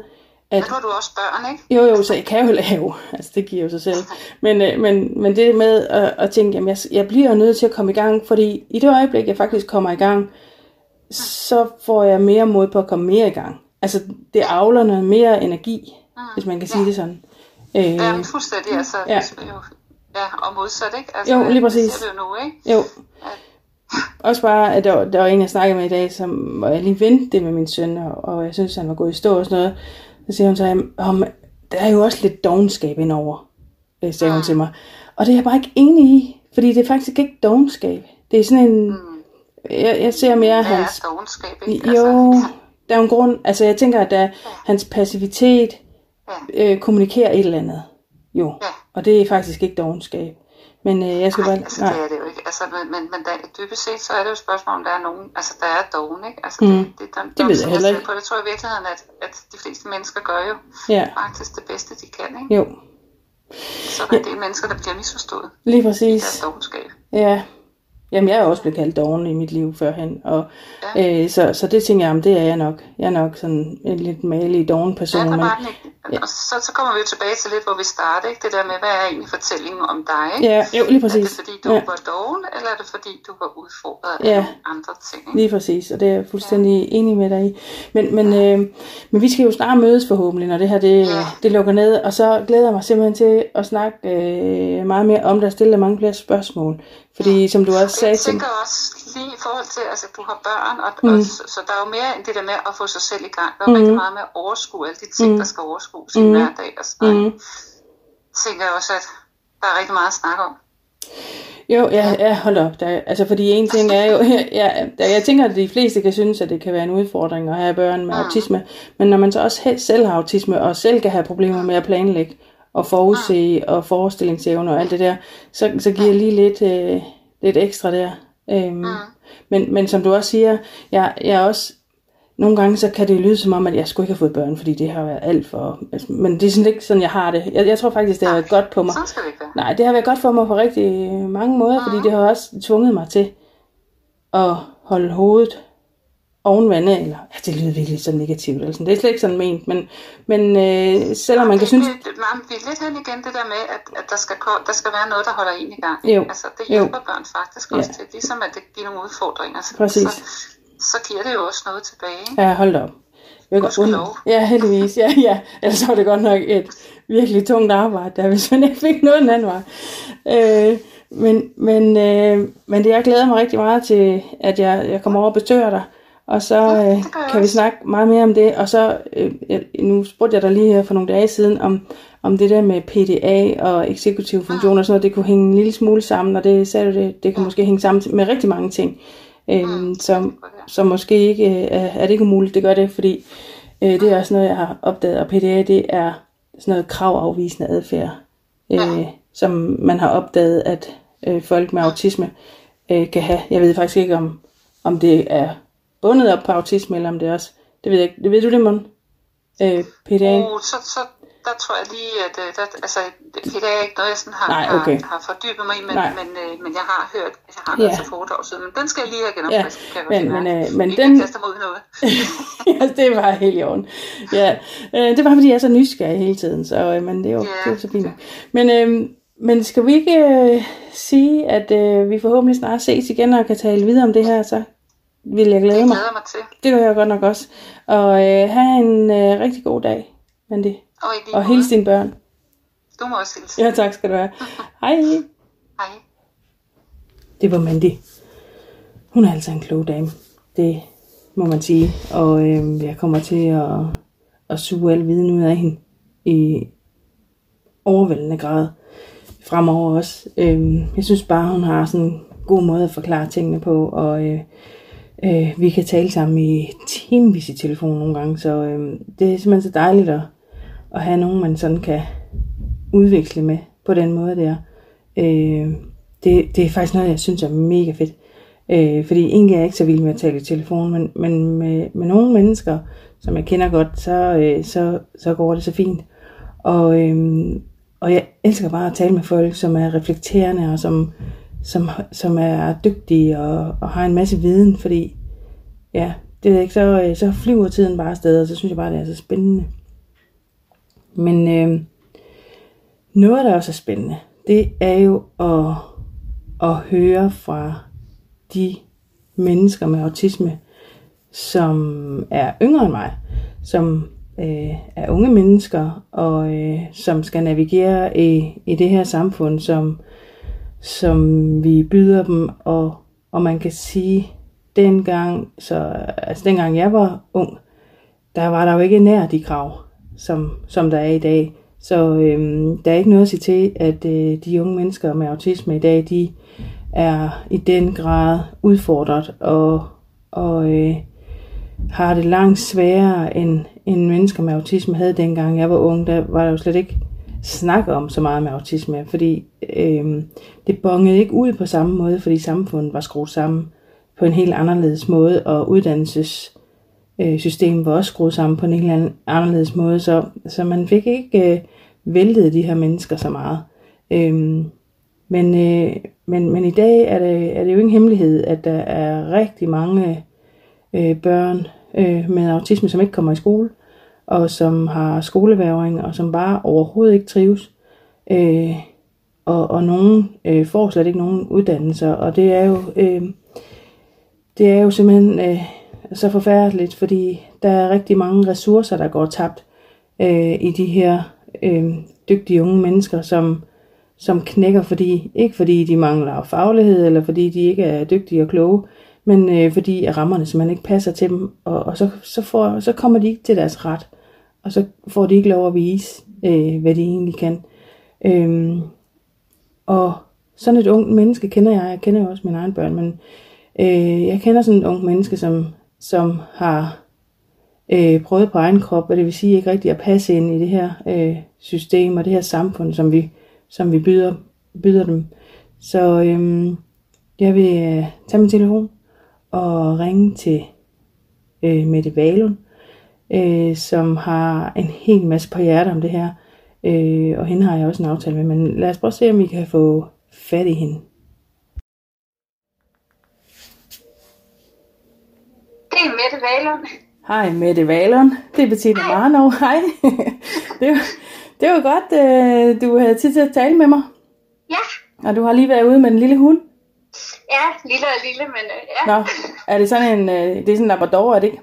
at... Men nu har du også børn, ikke? Jo, jo, så jeg kan jo lave, *laughs* altså det giver jo sig selv. *laughs* Men, øh, men, men det med at, at tænke, jamen jeg, jeg bliver nødt til at komme i gang, fordi i det øjeblik, jeg faktisk kommer i gang, så får jeg mere mod på at komme mere i gang. Altså det avler noget mere energi, hvis man kan sige det sådan. Øh, Ja, fuldstændig, altså, Ja. ja. jo, ja, og modsat, ikke? Altså, Jo, lige præcis. Det nu, ikke? Jo. Også bare, at der, der var en, jeg snakkede med i dag, som, hvor jeg lige vendte det med min søn, og, og jeg synes, han var gået i stå og sådan noget. Så siger hun så, om, der er jo også lidt dogenskab indover, øh, sagde hun til mig. Og det er jeg bare ikke enig i, fordi det er faktisk ikke dogenskab. Det er sådan en, jeg, jeg ser mere Hvad hans er dogenskab, ikke? Jo, Altså, der er en grund. Altså, jeg tænker, at der, hans passivitet øh, kommunikerer et eller andet. Jo, Ja. og det er faktisk ikke dogenskab. Men øh, jeg skal Nej, bare... altså det er det jo ikke. Altså, men, men, men der, dybest set, så er det jo et spørgsmål, om der er nogen, altså der er dogen, ikke? Altså, Mm. det, det, der, Det ved jeg heller ikke. På. Det tror jeg i virkeligheden, at, at de fleste mennesker gør jo Ja, faktisk det bedste, de kan, ikke? jo, Så er der en del mennesker, der bliver misforstået lige i deres præcis. dogenskab. Ja. Jamen, jeg er også blevet kaldt doven i mit liv førhen, og øh, så, så det tænker jeg, om det er jeg nok. Jeg er nok sådan en lidt malig doven person, Ja, men ikke. Og så, så kommer vi jo tilbage til lidt, hvor vi startede, ikke? Det der med, hvad er egentlig fortællingen om dig, ikke? ja, jo, lige Er det præcis. fordi, du Ja. var doven, eller er det fordi, du var udfordret af Ja. nogle andre ting, ikke? Lige præcis, og det er jeg fuldstændig enig med dig i. Men, men, øh, men vi skal jo snart mødes forhåbentlig, når det her det, Ja. det lukker ned. Og så glæder jeg mig simpelthen til at snakke øh, meget mere om det og stille mange flere spørgsmål. Fordi som du også sagde Jeg til... tænker også lige i forhold til, altså du har børn, og, mm. og så, så der er jo mere end det der med at få sig selv i gang. Der er mm. rigtig meget med at overskue alle de ting, mm. der skal overskues i Mm. hverdag og sådan. Mm. tænker jeg også, at der er rigtig meget at snakke om. Jo, ja, ja, hold op. Der, altså, fordi en ting er jo, *laughs* ja, der, jeg tænker, at de fleste kan synes, at det kan være en udfordring at have børn med autisme, men når man så også selv har autisme, og selv kan have problemer med at planlægge, og forudse, og forestillingsevne og alt det der, så, så giver lige lidt, øh, lidt ekstra der. Øhm, men, men som du også siger, jeg, jeg også, nogle gange så kan det lyde som om, at jeg skulle ikke have fået børn, fordi det har været alt for, altså, men det er sådan ikke sådan, jeg har det. Jeg, jeg tror faktisk, det har været godt på mig. Sådan skal det ikke være. Nej, det har været godt for mig på rigtig mange måder, fordi det har også tvunget mig til at holde hovedet oven vandet, eller ja, det lyder virkelig så negativt, eller sådan. det er slet ikke sådan ment, men, men øh, selvom man kan synes, det, det, man, vi er lidt hen igen det der med, at, at der, skal, der skal være noget, der holder en i gang. Jo. Altså, det Jo. hjælper børn faktisk også Ja. til. Ligesom at det giver nogle udfordringer, så, Præcis. så, så giver det jo også noget tilbage. Ikke? ja, hold da op. Jeg kan Gudskelov. Ja, heldigvis, ja, ja. Ellers var det godt nok et virkelig tungt arbejde, der, hvis man ikke fik noget den anden vej. Øh, men, men, øh, men det, jeg glæder mig rigtig meget til, at jeg, jeg kommer over og besøger dig, og så øh, gør jeg kan vi snakke meget mere om det. Og så, øh, nu spurgte jeg dig lige her for nogle dage siden, om, om det der med PDA og eksekutive funktioner og sådan noget, det kunne hænge en lille smule sammen, og det sagde du, det, det kan måske hænge sammen med rigtig mange ting. Øhm, som, som måske ikke øh, er, det ikke umuligt, det gør det, fordi øh, det er også noget, jeg har opdaget, og PDA, det er sådan noget kravafvisende adfærd, øh, som man har opdaget, at øh, folk med autisme øh, kan have. Jeg ved faktisk ikke, om, om det er bundet op på autisme, eller om det også, det ved jeg ikke, det ved du det, Mon? Øh, PDA? Og så, så der tror jeg lige, at øh, der, altså, det er ikke noget, jeg sådan har, Nej, okay. har, har fordybet mig i, men, Nej. men, øh, men jeg har hørt, jeg har Ja. hørt til foredrag siden, men den skal jeg lige have genopfrisket, Ja, men- men, øh, men Ikke, den- kaster i noget. *laughs* ja, det var helt i orden. Ja, øh, det var fordi, jeg er så nysgerrig hele tiden, så, øh, men det er jo, Ja, det er så fint. Men, øh, men skal vi ikke øh, sige, at øh, vi forhåbentlig snart ses igen og kan tale videre om det her, så vil jeg glæde Det mig. glæder mig til. Det gør jeg godt nok også. Og øh, have en øh, rigtig god dag, Mandy. Og, Og hils dine børn. Du må også hilse. Ja, tak skal du have. *laughs* Hej. Hej. Det var Mandy. Hun er altså en klog dame. Det må man sige. Og øh, jeg kommer til at, at suge al viden ud af hende i overvældende grad fremover også. Øhm, jeg synes bare, hun har sådan en god måde at forklare tingene på, og øh, øh, vi kan tale sammen i timevis i telefon nogle gange, så øh, det er simpelthen så dejligt at, at have nogen, man sådan kan udveksle med på den måde der. Øh, det, det er faktisk noget, jeg synes er mega fedt. Øh, fordi egentlig er jeg ikke så vild med at tale i telefon, men, men med, med nogle mennesker, som jeg kender godt, så, øh, så, så går det så fint. Og, øh, og jeg elsker bare at tale med folk, som er reflekterende og som, som, som er dygtige og, og har en masse viden, fordi ja, det er ikke så, øh, så flyver tiden bare afsted, og så synes jeg bare, det er så spændende. Men øh, noget, der også er spændende, det er jo at, at høre fra de mennesker med autisme, som er yngre end mig, som øh, er unge mennesker, og øh, som skal navigere i, i det her samfund, som, som vi byder dem, og, og man kan sige, dengang, så, altså dengang jeg var ung, der var der jo ikke nær de krav, som, som der er i dag. Så øhm, der er ikke noget at sige til, at øh, de unge mennesker med autisme i dag, de er i den grad udfordret og, og øh, har det langt sværere end, end mennesker med autisme havde dengang jeg var ung. Der var der jo slet ikke snakker om så meget med autisme, fordi øh, det bongede ikke ud på samme måde, fordi samfundet var skruet sammen på en helt anderledes måde, og uddannelsessystemet øh, var også skruet sammen på en helt anderledes måde, så, så man fik ikke øh, væltet de her mennesker så meget. Øh, men, øh, men, men i dag er det, er det jo ingen hemmelighed, at der er rigtig mange øh, børn øh, med autisme, som ikke kommer i skole, og som har skoleværing, og som bare overhovedet ikke trives. Øh, og, og nogen øh, får slet ikke nogen uddannelser, og det er jo, øh, det er jo simpelthen øh, så forfærdeligt, fordi der er rigtig mange ressourcer, der går tabt øh, i de her øh, dygtige unge mennesker, som som knækker, fordi, ikke fordi de mangler faglighed, eller fordi de ikke er dygtige og kloge, men øh, fordi at rammerne simpelthen ikke passer til dem, og, og så, så, får, så kommer de ikke til deres ret, og så får de ikke lov at vise, øh, hvad de egentlig kan. Øhm, og sådan et ungt menneske kender jeg, jeg kender jo også mine egne børn, men øh, jeg kender sådan et ungt menneske, som, som har øh, prøvet på egen krop, og det vil sige ikke rigtig at passe ind i det her øh, system og det her samfund, som vi som vi byder, byder dem. Så øh, jeg vil øh, tage min telefon og ringe til øh, Mette Valund, øh, som har en hel masse på hjertet om det her. Øh, og hende har jeg også en aftale med, men lad os prøve at se, om vi kan få fat i hende. Det er Mette Valun. Hej Mette Valun, det er Bettina Marnov. *laughs* Hej. det, var, det var godt, øh, du havde tid til at tale med mig. Ja. Og du har lige været ude med den lille hund. Ja, lille og lille, men øh, ja. Nå, er det sådan en, øh, det er sådan en labrador, er det ikke?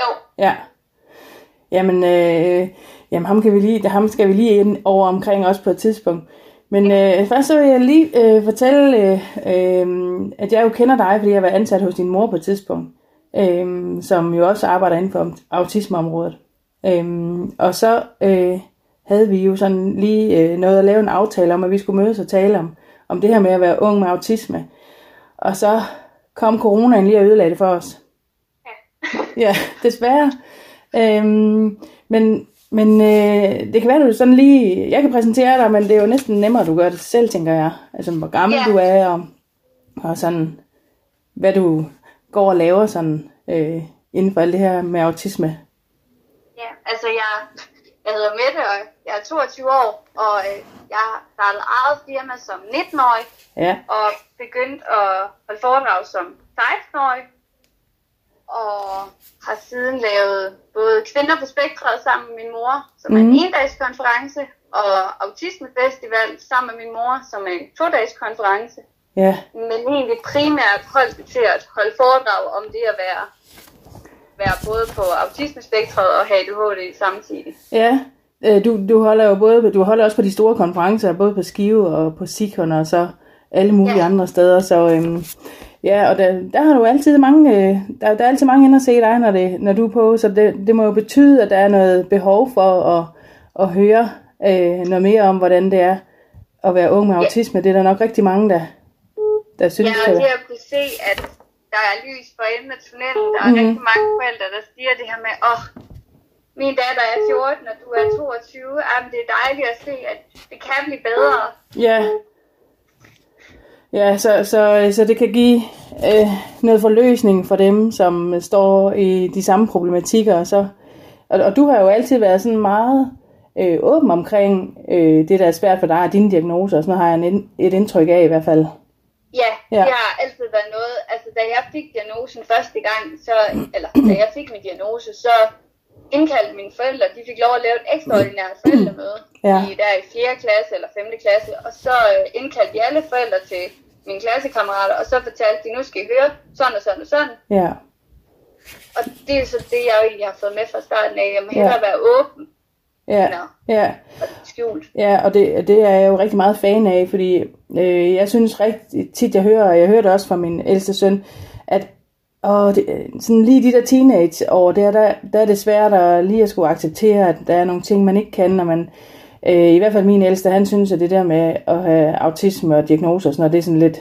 Jo. Ja. Jamen, øh, jamen ham, kan vi lige, ham skal vi lige ind over omkring også på et tidspunkt. Men øh, først så vil jeg lige øh, fortælle, øh, øh, at jeg jo kender dig, fordi jeg var ansat hos din mor på et tidspunkt, øh, som jo også arbejder inden for autismeområdet. Øh, og så øh, havde vi jo sådan lige øh, noget at lave en aftale om, at vi skulle mødes og tale om, om det her med at være ung med autisme. Og så kom coronaen lige og ødelagde det for os. Ja, ja desværre. Øhm, men men øh, det kan være, at du sådan lige... Jeg kan præsentere dig, men det er jo næsten nemmere, at du gør det selv, tænker jeg. Altså, hvor gammel ja. du er, og, og sådan, hvad du går og laver sådan, øh, inden for alt det her med autisme. Ja, altså jeg, jeg hedder Mette, og jeg er 22 år, og øh, jeg har startet eget firma som 19-årig, ja. og begyndt at holde foredrag som 16-årig, og har siden lavet både Kvinder på Spektret sammen med min mor, som mm. er en mhm. endagskonference, og Autisme Festival sammen med min mor, som er en to-dages Ja. Men egentlig primært holdt til at holde foredrag om det at være være både på autismespektret og ADHD samtidig. Ja, øh, du, du holder jo både, du holder også på de store konferencer, både på Skive og på Sikon og så alle mulige ja. andre steder. Så øhm, Ja, og der, der har du altid mange, øh, der, der er altid mange ind at se dig, når, det, når du er på, så det, det må jo betyde, at der er noget behov for at, at høre øh, noget mere om, hvordan det er at være ung med Ja. autisme. Det er der nok rigtig mange, der, der synes. Ja, og det at kunne se, at der er lys for enden af tunnelen. Der er Mhm. mm. rigtig mange forældre, der siger det her med, åh, oh, min datter er 14, og du er 22. Jamen, det er dejligt at se, at det kan blive bedre. Ja. Ja, så, så, så det kan give øh, noget forløsning for dem, som står i de samme problematikker. Og, så, og, og du har jo altid været sådan meget øh, åben omkring øh, det, der er svært for dig og dine diagnoser. Og sådan noget har jeg en, et indtryk af i hvert fald. Ja, Ja. ja, det har altid været noget. Altså, da jeg fik diagnosen første gang, så, eller da jeg fik min diagnose, så indkaldte mine forældre, de fik lov at lave et ekstraordinært *clears throat* forældremøde Ja. i, der i 4. klasse eller 5. klasse, og så øh, indkaldte de alle forældre til mine klassekammerater, og så fortalte de, nu skal I høre sådan og sådan og sådan. Ja, Og det er så det, jeg egentlig har fået med fra starten af. Jeg må hellere Ja. være åben ja, ja. og skjult. Ja, og det, det er jeg jo rigtig meget fan af, fordi øh, jeg synes rigtig tit, jeg hører, og jeg hører det også fra min ældste søn, at og det, sådan lige de der teenageår, der, der, der er det svært at lige at skulle acceptere, at der er nogle ting, man ikke kan, når man, øh, i hvert fald min ældste, han synes, at det der med at have autisme og diagnoser og sådan noget, det er sådan lidt,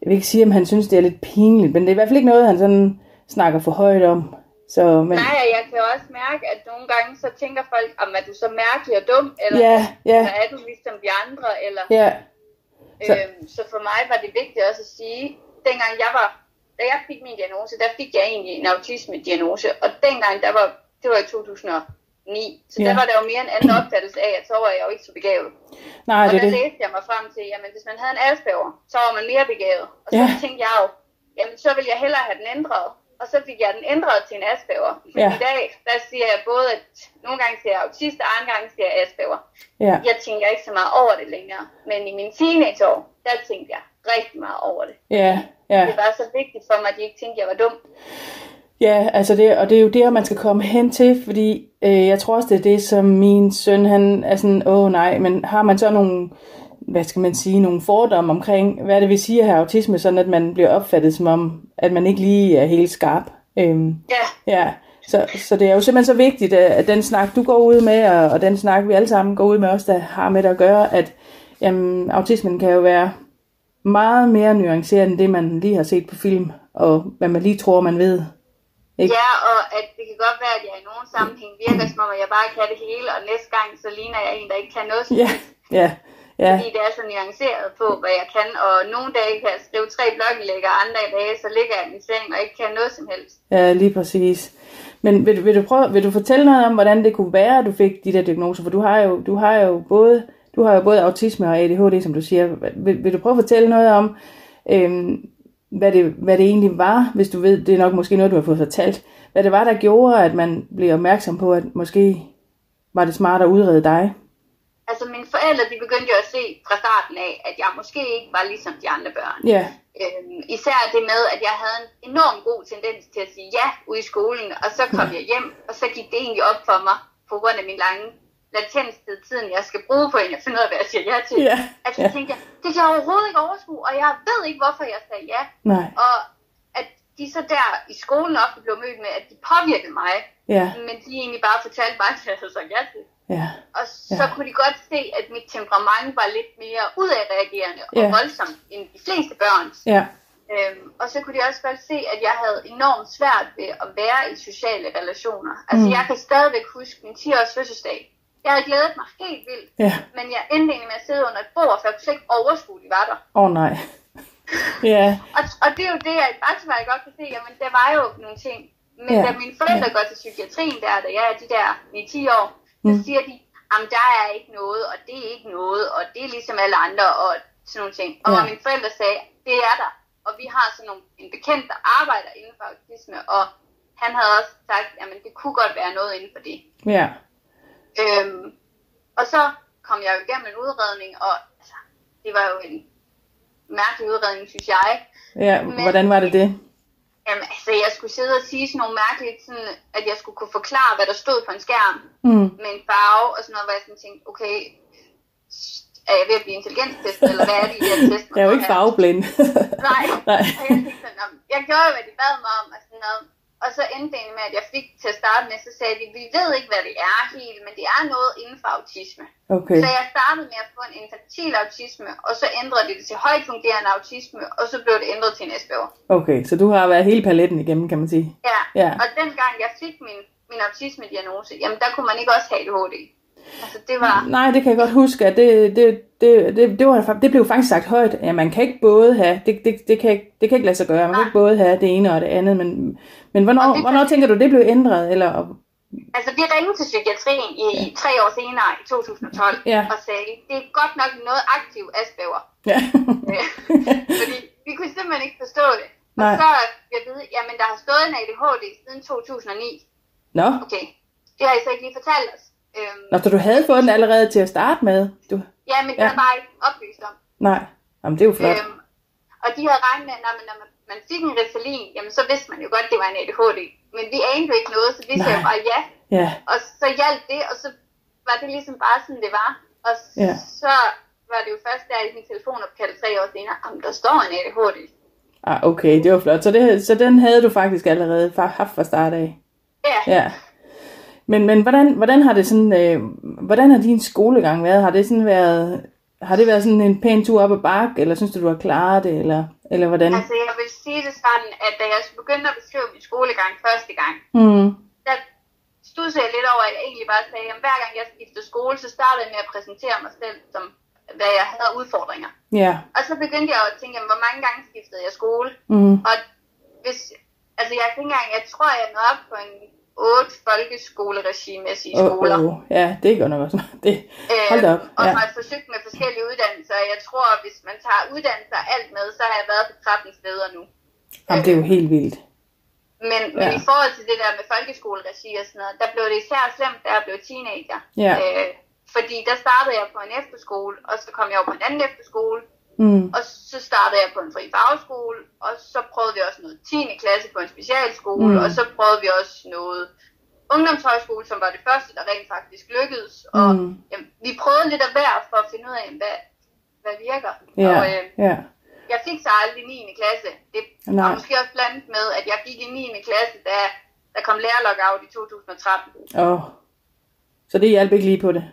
jeg vil ikke sige, om han synes, det er lidt pinligt, men det er i hvert fald ikke noget, han sådan snakker for højt om. Så, men, Nej, jeg kan også mærke, at nogle gange så tænker folk, om er du så mærkelig og dum, eller, Ja, ja. eller er du ligesom de andre, eller... ja. Så- Øhm, så for mig var det vigtigt også at sige, dengang jeg var, da jeg fik min diagnose, der fik jeg egentlig en autisme-diagnose, og dengang, der var, det var i 2009, så Ja. der var der jo mere en anden opfattelse af, at så var jeg jo ikke så begavet. nej, og det er der det. læste jeg mig frem til, jamen hvis man havde en Asperger, så var man mere begavet. Og så Ja. tænkte jeg jo, jamen så vil jeg hellere have den ændret. Og så fik jeg den ændret til en Asperger. Men Ja. i dag, der siger jeg både, at nogle gange siger jeg autist, og andre gange siger jeg Asperger. Ja. Jeg tænker ikke så meget over det længere. Men i mine teenageår, der tænkte jeg rigtig meget over det. Ja, ja. Det var så vigtigt for mig, at de ikke tænkte, at jeg var dum. Ja, altså det, og det er jo der, man skal komme hen til, fordi øh, jeg tror også, det er det, som min søn, han er sådan, åh nej, men har man så nogle, hvad skal man sige, nogle fordomme omkring, hvad det vil sige at have autisme, sådan at man bliver opfattet som om, at man ikke lige er helt skarp. Øhm, Ja, ja, så, så det er jo simpelthen så vigtigt, at, at den snak, du går ud med, og, og den snak, vi alle sammen går ud med os, der har med det at gøre, at jamen, autismen kan jo være meget mere nuanceret end det, man lige har set på film, og hvad man lige tror, man ved. Ikke? Ja, og at det kan godt være, at jeg i nogen sammenhæng virker som om, jeg bare kan det hele, og næste gang, så ligner jeg en, der ikke kan noget Ja, ja, ja, Fordi det er så nuanceret på, hvad jeg kan, og nogle dage kan jeg skrive tre blogindlæg, og andre dage, så ligger jeg i min seng og ikke kan noget som helst. ja, lige præcis. Men vil, du- vil, du prøve, vil du fortælle noget om, hvordan det kunne være, at du fik de der diagnoser? For du har jo, du har jo både du har jo både autisme og ADHD, som du siger. Vil, vil du prøve at fortælle noget om, øhm, hvad, det, hvad det egentlig var, hvis du ved, det er nok måske noget, du har fået fortalt, hvad det var, der gjorde, at man blev opmærksom på, at måske var det smart at udrede dig? Altså mine forældre, de begyndte jo at se fra starten af, at jeg måske ikke var ligesom de andre børn. Ja, Øhm, især det med, at jeg havde en enorm god tendens til at sige ja ude i skolen, og så kom jeg hjem, og så gik det egentlig op for mig, på grund af min lange latenstid, tiden jeg skal bruge på en, at finde ud af, hvad jeg siger ja til. Ja, At så ja. tænkte jeg, det kan jeg overhovedet ikke overskue, og jeg ved ikke, hvorfor jeg sagde ja. nej, Og at de så der i skolen ofte blev mødt med, at de påvirkede mig, ja, men de egentlig bare fortalte mig, *laughs* at jeg havde sagt ja til. ja, Og så Ja. kunne de godt se, at mit temperament var lidt mere udadreagerende og Ja. voldsomt end de fleste børns. ja, Øhm, og så kunne de også godt se, at jeg havde enormt svært ved at være i sociale relationer. Altså, mm. jeg kan stadigvæk huske min 10-års fødselsdag. Jeg havde glædet mig helt vildt, ja. men jeg endte egentlig med at sidde under et bord, for jeg kunne slet ikke overskue, de var der. Åh oh, nej. *laughs* Ja, Og, og det er jo det, jeg i bagspejlet godt kan se, jamen der var jo nogle ting. Men Ja. ja. da mine forældre går til psykiatrien der, da jeg er de der 9-10 år, så Mm. siger de, jamen der er ikke noget, og det er ikke noget, og det er ligesom alle andre, og sådan nogle ting. Og Ja. ja. mine forældre sagde, det er der. Og vi har sådan nogle, en bekendt, der arbejder inden for autisme, og han havde også sagt, jamen det kunne godt være noget inden for det. ja, Øhm, og så kom jeg jo igennem en udredning, og altså, det var jo en mærkelig udredning, synes jeg. ja. Hvordan var det det? Jamen, altså, jeg skulle sidde og sige sådan nogle mærkelige, sådan, at jeg skulle kunne forklare, hvad der stod på en skærm Mm. med en farve og sådan noget, hvor jeg sådan tænkte, okay, er jeg ved at blive intelligenstestet, eller hvad er det, I har testet Jeg er jo ikke farveblind. *laughs* Nej. *laughs* Nej. Og jeg, tænkte sådan, "Nå, jeg gjorde jo, hvad de bad mig om, og sådan noget. Og så endte det med, at jeg fik til at starte med, så sagde de, vi ved ikke, hvad det er helt, men det er noget inden for autisme. Okay. Så jeg startede med at få en infantil autisme, og så ændrede de det til højt fungerende autisme, og så blev det ændret til en SBO. Okay, så du har været hele paletten igennem, kan man sige. Ja. Ja. og dengang jeg fik min, min autisme-diagnose, jamen der kunne man ikke også have ADHD. Altså det var, Nej, det kan jeg godt huske, at det, det, det, det, det, var, det blev faktisk sagt højt, at man kan ikke både have, det, det, det, kan, ikke, det kan ikke lade sig gøre, man kan ikke både have det ene og det andet, men, men hvornår, det- hvornår tænker du, det blev ændret? Eller, altså vi ringede til psykiatrien i ja. tre år senere, i 2012, Ja. og sagde, det er godt nok noget aktiv Asperger. ja. *laughs* Fordi vi kunne simpelthen ikke forstå det. Nej. Og så jeg vide, jamen der har stået en ADHD siden 2009. Nå, Okay, det har I så ikke lige fortalt os. Øhm, Nå, så du havde fået den allerede til at starte med? Du, ja, men det Ja. er bare ikke oplyst om. nej, Jamen, det er jo flot. Øhm, og de havde regnet med, at når man, når man, fik en Ritalin, jamen så vidste man jo godt, at det var en ADHD. Men vi anede jo ikke noget, så vi sagde bare ja. Ja, Og så hjalp det, og så var det ligesom bare sådan, det var. Og Ja. så var det jo først der i min telefonopkald tre år senere, om der står en ADHD. ah, okay, det var flot. Så, det, så den havde du faktisk allerede haft fra start af? Ja, Ja. Men, men hvordan, hvordan har det sådan, øh, hvordan har din skolegang været? Har det sådan været, har det været sådan en pæn tur op ad bakke, eller synes du, du har klaret det, eller, eller hvordan? altså jeg vil sige det sådan, at da jeg begyndte at beskrive min skolegang første gang, Mm, der studsede jeg lidt over, at jeg egentlig bare sagde, at hver gang jeg skiftede skole, så startede jeg med at præsentere mig selv som, hvad jeg havde udfordringer. ja. Og så begyndte jeg at tænke, jamen, hvor mange gange skiftede jeg skole? Mm, Og hvis, altså jeg engang, jeg tror, jeg nåede op på en otte folkeskoleregimæssige oh, skoler. oh, ja, det går nok også. *laughs* Det, hold da op. Øh, og Ja. har forsøgt med forskellige uddannelser. Jeg tror, hvis man tager uddannelser alt med, så har jeg været på 13 steder nu. Jamen, det er jo helt vildt. Men, men Ja. i forhold til det der med folkeskoleregi og sådan noget, der blev det især slemt, da jeg blev teenager. Ja. Øh, fordi der startede jeg på en efterskole, og så kom jeg over på en anden efterskole, Mm, og så startede jeg på en fri fagskole, og så prøvede vi også noget 10. klasse på en specialskole, Mm. og så prøvede vi også noget ungdomshøjskole, som var det første, der rent faktisk lykkedes. Og Mm. jamen, vi prøvede lidt af hver for at finde ud af, hvad, hvad virker. ja, Og øh, ja. jeg fik så aldrig 9. klasse. Det var måske også blandet med, at jeg gik i 9. klasse, da der kom lærerlockout i 2013. Oh. Så det hjalp ikke lige på det?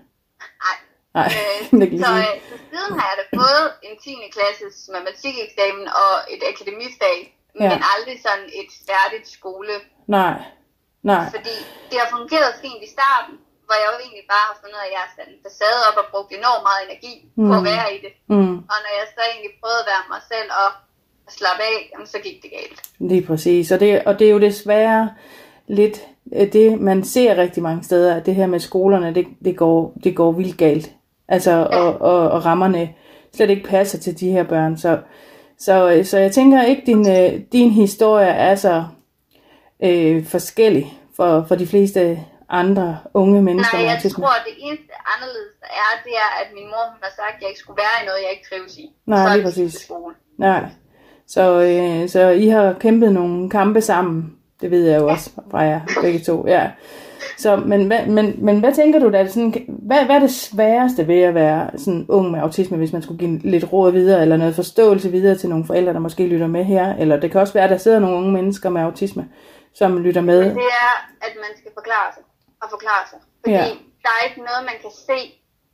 Nej. Nej, Øh, *laughs* det kan så, øh, så siden har jeg da fået en 10. klasses matematikeksamen og et akademifag, Ja. men aldrig sådan et færdigt skole. Nej, nej. Fordi det har fungeret fint i starten, hvor jeg jo egentlig bare har fundet at jeg har sat en facade op og brugt enormt meget energi mm. på at Mm. være i det. Mm, Og når jeg så egentlig prøvede at være mig selv og slappe af, jamen, så gik det galt. lige præcis. Og det, og det er jo desværre lidt øh, det, man ser rigtig mange steder, at det her med skolerne, det, det, går, det går vildt galt. Altså, og, og, og rammerne slet ikke passer til de her børn. Så, så, øh, så jeg tænker ikke, din, øh, din historie er så øh, forskellig for, for de fleste andre unge mennesker Nej, jeg tror, at det eneste anderledes der er, det er, at min mor hun har sagt, at jeg ikke skulle være i noget, jeg ikke trives i. Nej, Så lige præcis. skole. Nej. Så, øh, så I har kæmpet nogle kampe sammen. Det ved jeg jo også fra jer begge to. Ja. Så, men, hvad, men, men hvad tænker du, da det sådan, hvad, hvad er det sværeste ved at være sådan ung med autisme, hvis man skulle give lidt råd videre, eller noget forståelse videre til nogle forældre, der måske lytter med her? Eller det kan også være, at der sidder nogle unge mennesker med autisme, som lytter med. Det er, at man skal forklare sig og forklare sig. Fordi Ja. der er ikke noget, man kan se,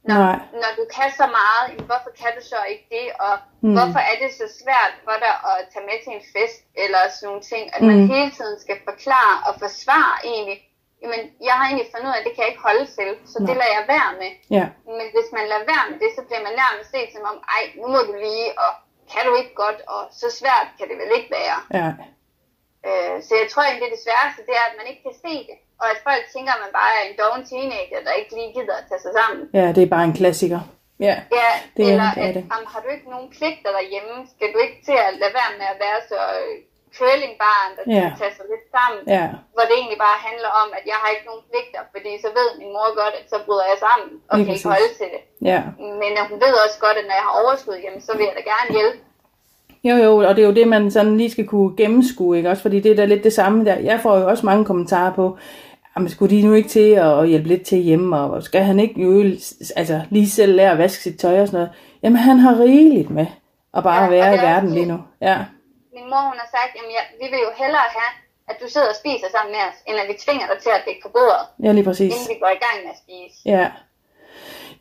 når, Nej. når du kan så meget. Hvorfor kan du så ikke det? Og Mm. mm. hvorfor er det så svært for dig at tage med til en fest eller sådan nogle ting? At man Mm. hele tiden skal forklare og forsvare egentlig. Jamen, jeg har egentlig fundet ud af, at det kan jeg ikke holde til, så Nej. det lader jeg være med. Ja, Men hvis man lader være med det, så bliver man nærmest set som om, ej, nu må du lige, og kan du ikke godt, og så svært kan det vel ikke være. ja, Øh, så jeg tror egentlig, det sværeste, det er, at man ikke kan se det. Og at folk tænker, at man bare er en doven teenager, der ikke lige gider at tage sig sammen. ja, det er bare en klassiker. Ja, Ja, Det er- eller det er at, det. Jamen, har du ikke nogen pligter derhjemme? Skal du ikke til at lade være med at være så øh, curlingbarn, der Ja. skal tage sig lidt sammen? ja, Hvor det egentlig bare handler om, at jeg har ikke nogen pligter, fordi så ved min mor godt, at så bryder jeg sammen og kan ikke holde til det. ja. Men hun ved også godt, at når jeg har overskud, jamen, så vil jeg da gerne hjælpe. Jo, jo, og det er jo det, man sådan lige skal kunne gennemskue, ikke? Også fordi det er da lidt det samme der. Jeg får jo også mange kommentarer på, jamen, skulle de nu ikke til at hjælpe lidt til hjemme, og skal han ikke jo altså, lige selv lære at vaske sit tøj og sådan noget? Jamen, han har rigeligt med at bare Ja, være i er verden lige nu. Ja, Min mor hun har sagt, at vi vil jo hellere have, at du sidder og spiser sammen med os, end at vi tvinger dig til at dække på bordet, ja lige præcis. inden vi går i gang med at spise. Ja.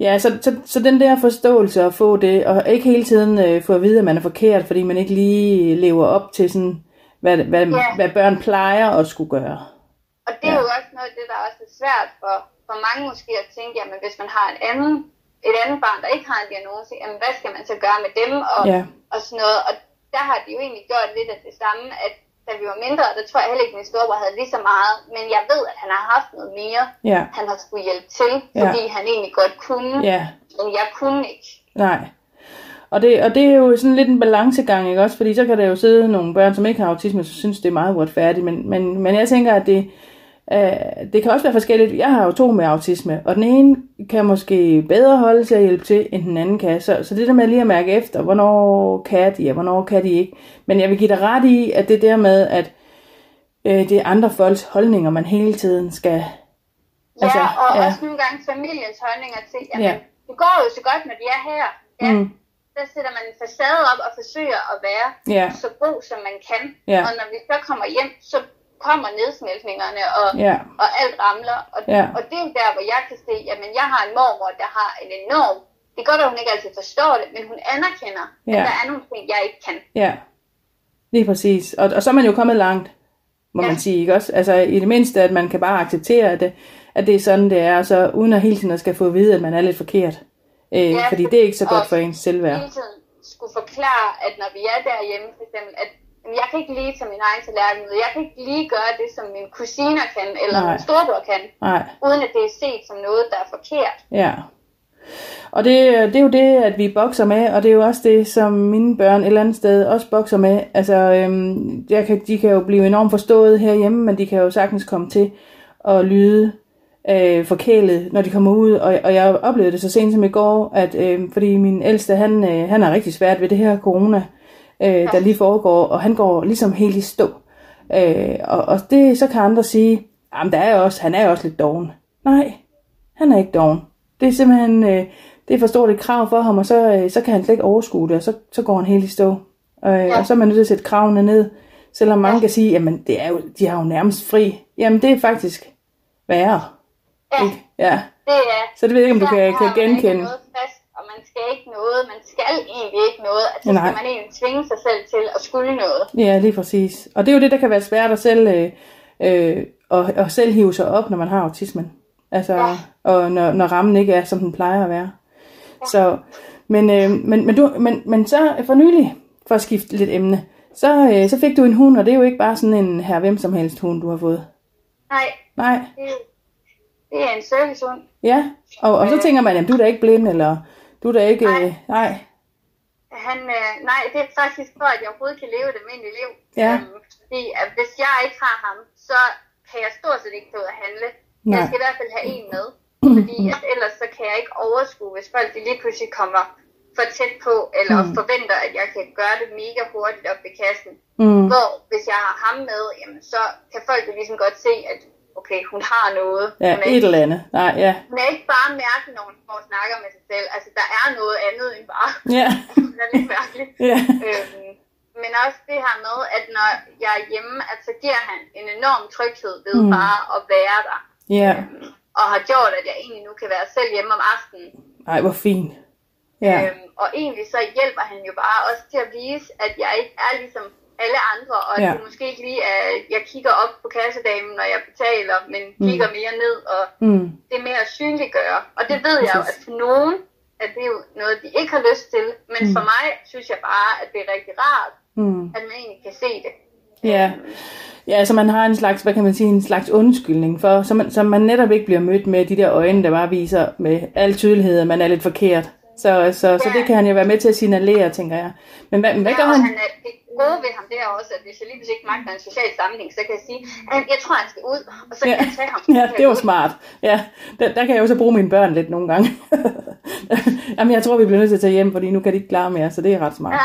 Ja, så, så, så den der forståelse at få det, og ikke hele tiden øh, få at vide, at man er forkert, fordi man ikke lige lever op til sådan, hvad, hvad, Ja. hvad børn plejer at skulle gøre. Og det er jo også noget af det, der også er svært for, for mange måske at tænke, jamen hvis man har en anden, et andet barn, der ikke har en diagnose, jamen hvad skal man så gøre med dem og, Ja. og sådan noget. Og der har de jo egentlig gjort lidt af det samme, at da vi var mindre, der tror jeg heller ikke, at min storebror havde lige så meget, men jeg ved, at han har haft noget mere, Ja, han har skulle hjælpe til, fordi han egentlig godt kunne, ja, men jeg kunne ikke. nej. Og det, og det er jo sådan lidt en balancegang, ikke også? Fordi så kan der jo sidde nogle børn, som ikke har autisme, som synes, det er meget uretfærdigt. Men, men, men jeg tænker, at det, øh, det kan også være forskelligt. Jeg har jo to med autisme, og den ene kan måske bedre holde til at hjælpe til, end den anden kan. Så, så det der med lige at mærke efter, hvornår kan de, og hvornår kan de ikke. Men jeg vil give dig ret i, at det der med, at øh, det er andre folks holdninger, man hele tiden skal... Ja, Altså, og ja. også nogle gange familiens holdninger til, jamen, Ja. det går jo så godt, når de er her. Ja, Mm. der sætter man en facade op og forsøger at være Ja. så god, som man kan. Ja. Og når vi så kommer hjem, så kommer nedsmeltningerne, og, Ja, og alt ramler. Og, Ja. og det er der, hvor jeg kan se, jamen jeg har en mormor, der har en enorm, det er godt, at hun ikke altid forstår det, men hun anerkender, Ja. at der er nogle ting, jeg ikke kan. Ja, lige præcis. Og, og så er man jo kommet langt, må Ja. man sige, ikke også? Altså i det mindste, at man kan bare acceptere, at det, at det er sådan, det er, og så uden at hele tiden at skal få at vide, at man er lidt forkert. Øh, Ja, fordi det er ikke så godt og for ens selvværd. Hele tiden skulle forklare, at når vi er derhjemme, for eksempel, at jeg kan ikke lige tage min egen tallerken ud, jeg kan ikke lige gøre det, som mine kusiner kan, eller Nej. min storebror kan, Nej, uden at det er set som noget, der er forkert. ja. Og det, det er jo det, at vi bokser med, og det er jo også det, som mine børn et eller andet sted også bokser med. Altså, øhm, jeg kan, de kan jo blive enormt forstået herhjemme, men de kan jo sagtens komme til at lyde øh, forkælet, når de kommer ud. Og, og jeg oplevede det så sent som i går, at øh, fordi min ældste, han, øh, han er rigtig svært ved det her corona, øh, der lige foregår, og han går ligesom helt i stå. Øh, og, og det, så kan andre sige, jamen der er også, han er også lidt doven. Nej, han er ikke doven. Det er simpelthen, øh, det er for stort et krav for ham, og så, øh, så kan han slet ikke overskue det, og så, så går han helt i stå. Øh, ja. Og så er man nødt til at sætte kravene ned, selvom mange ja. kan sige, jamen det er jo, de har jo nærmest fri. Jamen det er faktisk værre. Ja, Ikke? Ja. det er... Så det ved jeg ikke, om du kan, kan genkende. noget fast, skal ikke noget, man skal egentlig ikke noget, at så Nej. skal man egentlig tvinge sig selv til at skulle noget. Ja, lige præcis. Og det er jo det, der kan være svært at selv, øh, øh, at, at selv hive sig op, når man har autismen. Altså, Ja. og når, når rammen ikke er, som den plejer at være. Så, men, øh, men, men, du, men, men så for nylig, for at skifte lidt emne, så, øh, så fik du en hund, og det er jo ikke bare sådan en her hvem som helst hund, du har fået. Nej, Nej, det, er- det er en servicehund. ja. Og, og så tænker man, at du er da ikke blind, eller du er da ikke... Øh, nej. Han, øh, nej, det er faktisk for, at jeg overhovedet kan leve et almindeligt liv. Ja. Øhm, fordi at hvis jeg ikke har ham, så kan jeg stort set ikke gå ud og handle. Nej. Jeg skal i hvert fald have en med. *clears throat* Fordi at ellers så kan jeg ikke overskue, hvis folk de lige pludselig kommer for tæt på, eller mm. forventer, at jeg kan gøre det mega hurtigt op ved kassen. Mm, Hvor hvis jeg har ham med, jamen, så kan folk jo ligesom godt se, at okay, hun har noget. ja, hun, er, et eller andet. Nej, ja. hun er ikke bare mærkelig, når hun og snakker med sig selv. Altså, der er noget andet end bare, Ja, *laughs* hun er lidt mærkelig. ja. Øhm, men også det her med, at når jeg er hjemme, at så giver han en enorm tryghed ved mm. bare at være der. Ja, Øhm, og har gjort, at jeg egentlig nu kan være selv hjemme om aftenen. ej, hvor fint. Ja, Øhm, og egentlig så hjælper han jo bare også til at vise, at jeg ikke er ligesom alle andre, og at Ja. ja. det måske ikke lige er, jeg kigger op på kassedamen, når jeg betaler, men Mm. kigger mere ned, og mm, det er mere at synliggøre. Og det ved jeg jo, at for nogen, at det er jo noget, de ikke har lyst til, men Mm. for mig synes jeg bare, at det er rigtig rart, mm. at man egentlig kan se det. Ja. Ja, så man har en slags, hvad kan man sige, en slags undskyldning for, så man, så man netop ikke bliver mødt med de der øjne, der bare viser med al tydelighed, at man er lidt forkert. Så, så, så det kan han jo være med til at signalere, tænker jeg. Men hvad, hvad gør ja, han? han er, gode ved ham, det er også, at hvis jeg lige pludselig ikke magter en social sammenhæng, så kan jeg sige, at jeg tror, han skal ud, og så kan Ja. jeg tage ham. *laughs* Ja, det var smart. Ja, der, der kan jeg jo så bruge mine børn lidt nogle gange. *laughs* Jamen, jeg tror, vi bliver nødt til at tage hjem, fordi nu kan de ikke klare mere, så det er ret smart. Ja.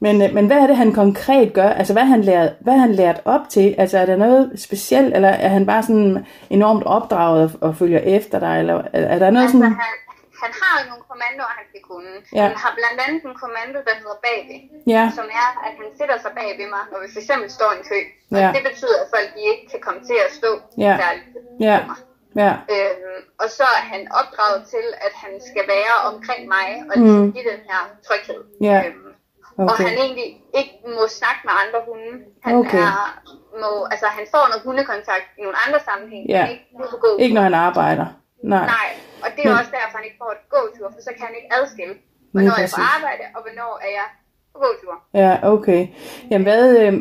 Men, øh, men hvad er det, han konkret gør? Altså, hvad han lært, hvad han lært op til? Altså, er der noget specielt, eller er han bare sådan enormt opdraget og, og følger efter dig? Eller er, er der noget Altså, sådan... han, han har jo nogle kommandoer, han skal kunne. Ja. Han har blandt andet en kommando, der hedder bagved, Ja, som er, at han sætter sig bag ved mig, når vi eksempel står i en kø. Og Ja. det betyder, at folk de ikke kan komme til at stå Ja. særligt ja, mig. ja, Øhm, og så er han opdraget til, at han skal være omkring mig og Mm. give den her tryghed. Ja. Øhm, Og okay. han egentlig ikke må snakke med andre hunde. Han, Okay. er, må, altså, han får noget hundekontakt i nogle andre sammenhæng, Ja. ikke. Ikke når han arbejder. Nej. Nej, og det er Men- også derfor, han ikke får et gåtur, for så kan han ikke adskille, hvornår jeg er på præcis. arbejde, og hvornår er jeg på gåtur. Ja, okay. Jamen, hvad, øh,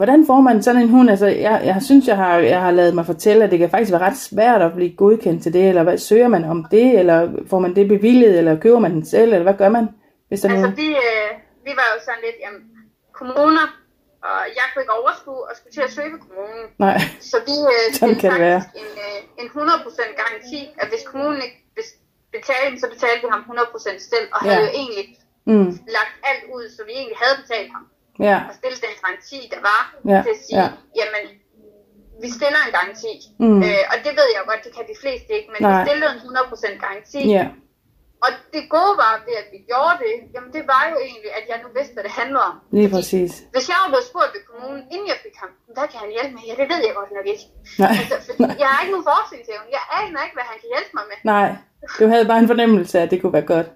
hvordan får man sådan en hund? Altså, jeg, jeg synes, jeg har, jeg har lavet mig fortælle, at det kan faktisk være ret svært at blive godkendt til det, eller hvad, søger man om det, eller får man det bevilget, eller køber man den selv, eller hvad gør man? Hvis der er Altså, nogen... vi, øh, vi var jo sådan lidt, jamen, kommuner, og jeg kunne ikke overskue og skulle til at søge ved kommunen. Nej, Så vi øh, *laughs* Sådan kan det være. en, øh, en 100% garanti, at hvis kommunen ikke betalte, så betalte vi ham 100% selv, og havde Ja. jo egentlig mm, lagt alt ud, så vi egentlig havde betalt ham. ja, Og stillet den garanti, der var, Ja, til at sige, ja. jamen, vi stiller en garanti. Mm. Øh, og det ved jeg godt, det kan de fleste ikke, men Nej. vi stillede en 100% garanti. ja, Og det gode var ved, at vi gjorde det, jamen det var jo egentlig, at jeg nu vidste, hvad det handlede om. lige Fordi præcis. Hvis jeg var blevet spurgt ved kommunen, inden jeg fik ham, hvad kan han hjælpe med? Ja, det ved jeg godt nok ikke. Nej, Altså, fordi jeg har ikke nogen forskningsevne. Jeg aner ikke, hvad han kan hjælpe mig med. nej, du havde bare en fornemmelse af, at det kunne være godt.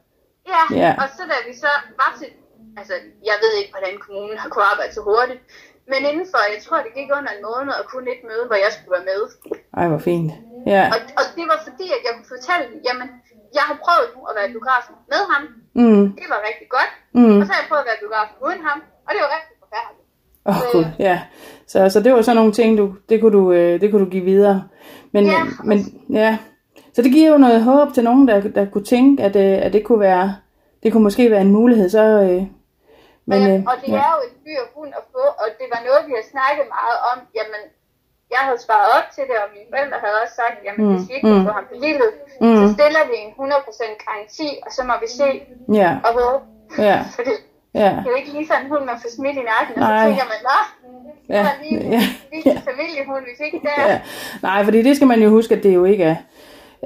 Ja, Ja. og så da vi så var til, altså jeg ved ikke, hvordan kommunen har kunnet arbejde så hurtigt, men inden for, jeg tror, det gik under en måned, og kun et møde, hvor jeg skulle være med. Ej, hvor fint. Ja, Og, og det var fordi, at jeg kunne fortælle, jamen, jeg har prøvet nu at være i biografen med ham. mm, Det var rigtig godt. mm. Og så har jeg prøvet at være i biografen uden ham, og det var rigtig forfærdeligt. Åh, oh, gud, ja. Så, så det var sådan nogle ting, du, det, kunne du, øh, det kunne du give videre. Men, Ja, men ja. Så det giver jo noget håb til nogen, der, der kunne tænke, at, øh, at det kunne være, det kunne måske være en mulighed. Så, øh, men, øh, og det ja. er jo et dyr hund at få, og det var noget, vi har snakket meget om. Jamen, jeg havde sparet op til det, og mine forældre havde også sagt, jamen Mm, hvis vi ikke kan mm. få ham bevillet, Mm. så stiller vi en 100% garanti, og så må vi se Ja, og håbe. ja, *laughs* Fordi ja, det er jo ikke lige sådan en hund, man får smidt i nakken, og så tænker man, nå, det Ja, lige, ja, lige ja. familiehund, vi fik der. ja. Nej, fordi det skal man jo huske, at det jo ikke er.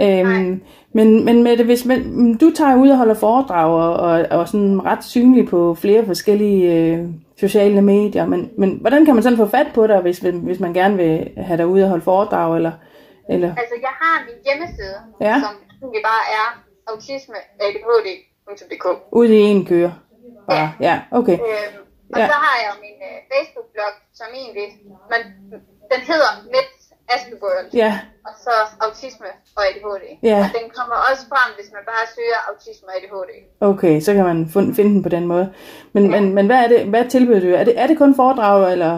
Øhm, men, men med det, hvis man, du tager ud og holder foredrag og, og, og sådan ret synlig på flere forskellige øh, sociale medier, men, men hvordan kan man sådan få fat på dig, hvis, hvis man gerne vil have dig ude og holde foredrag, eller, eller Altså, jeg har min hjemmeside, Ja. som egentlig bare er autismeadhd.dk. ude i en køre? Bare, ja, okay. Øhm, og Ja. så har jeg min øh, Facebook-blog, som egentlig, men den hedder Met Aspergerl, Ja, og så autisme og ADHD. Ja. Og den kommer også frem, hvis man bare søger autisme og ADHD. okay, så kan man fund- finde den på den måde. Men, men, men hvad er det, hvad tilbyder du? Er det, er det kun foredrag, eller,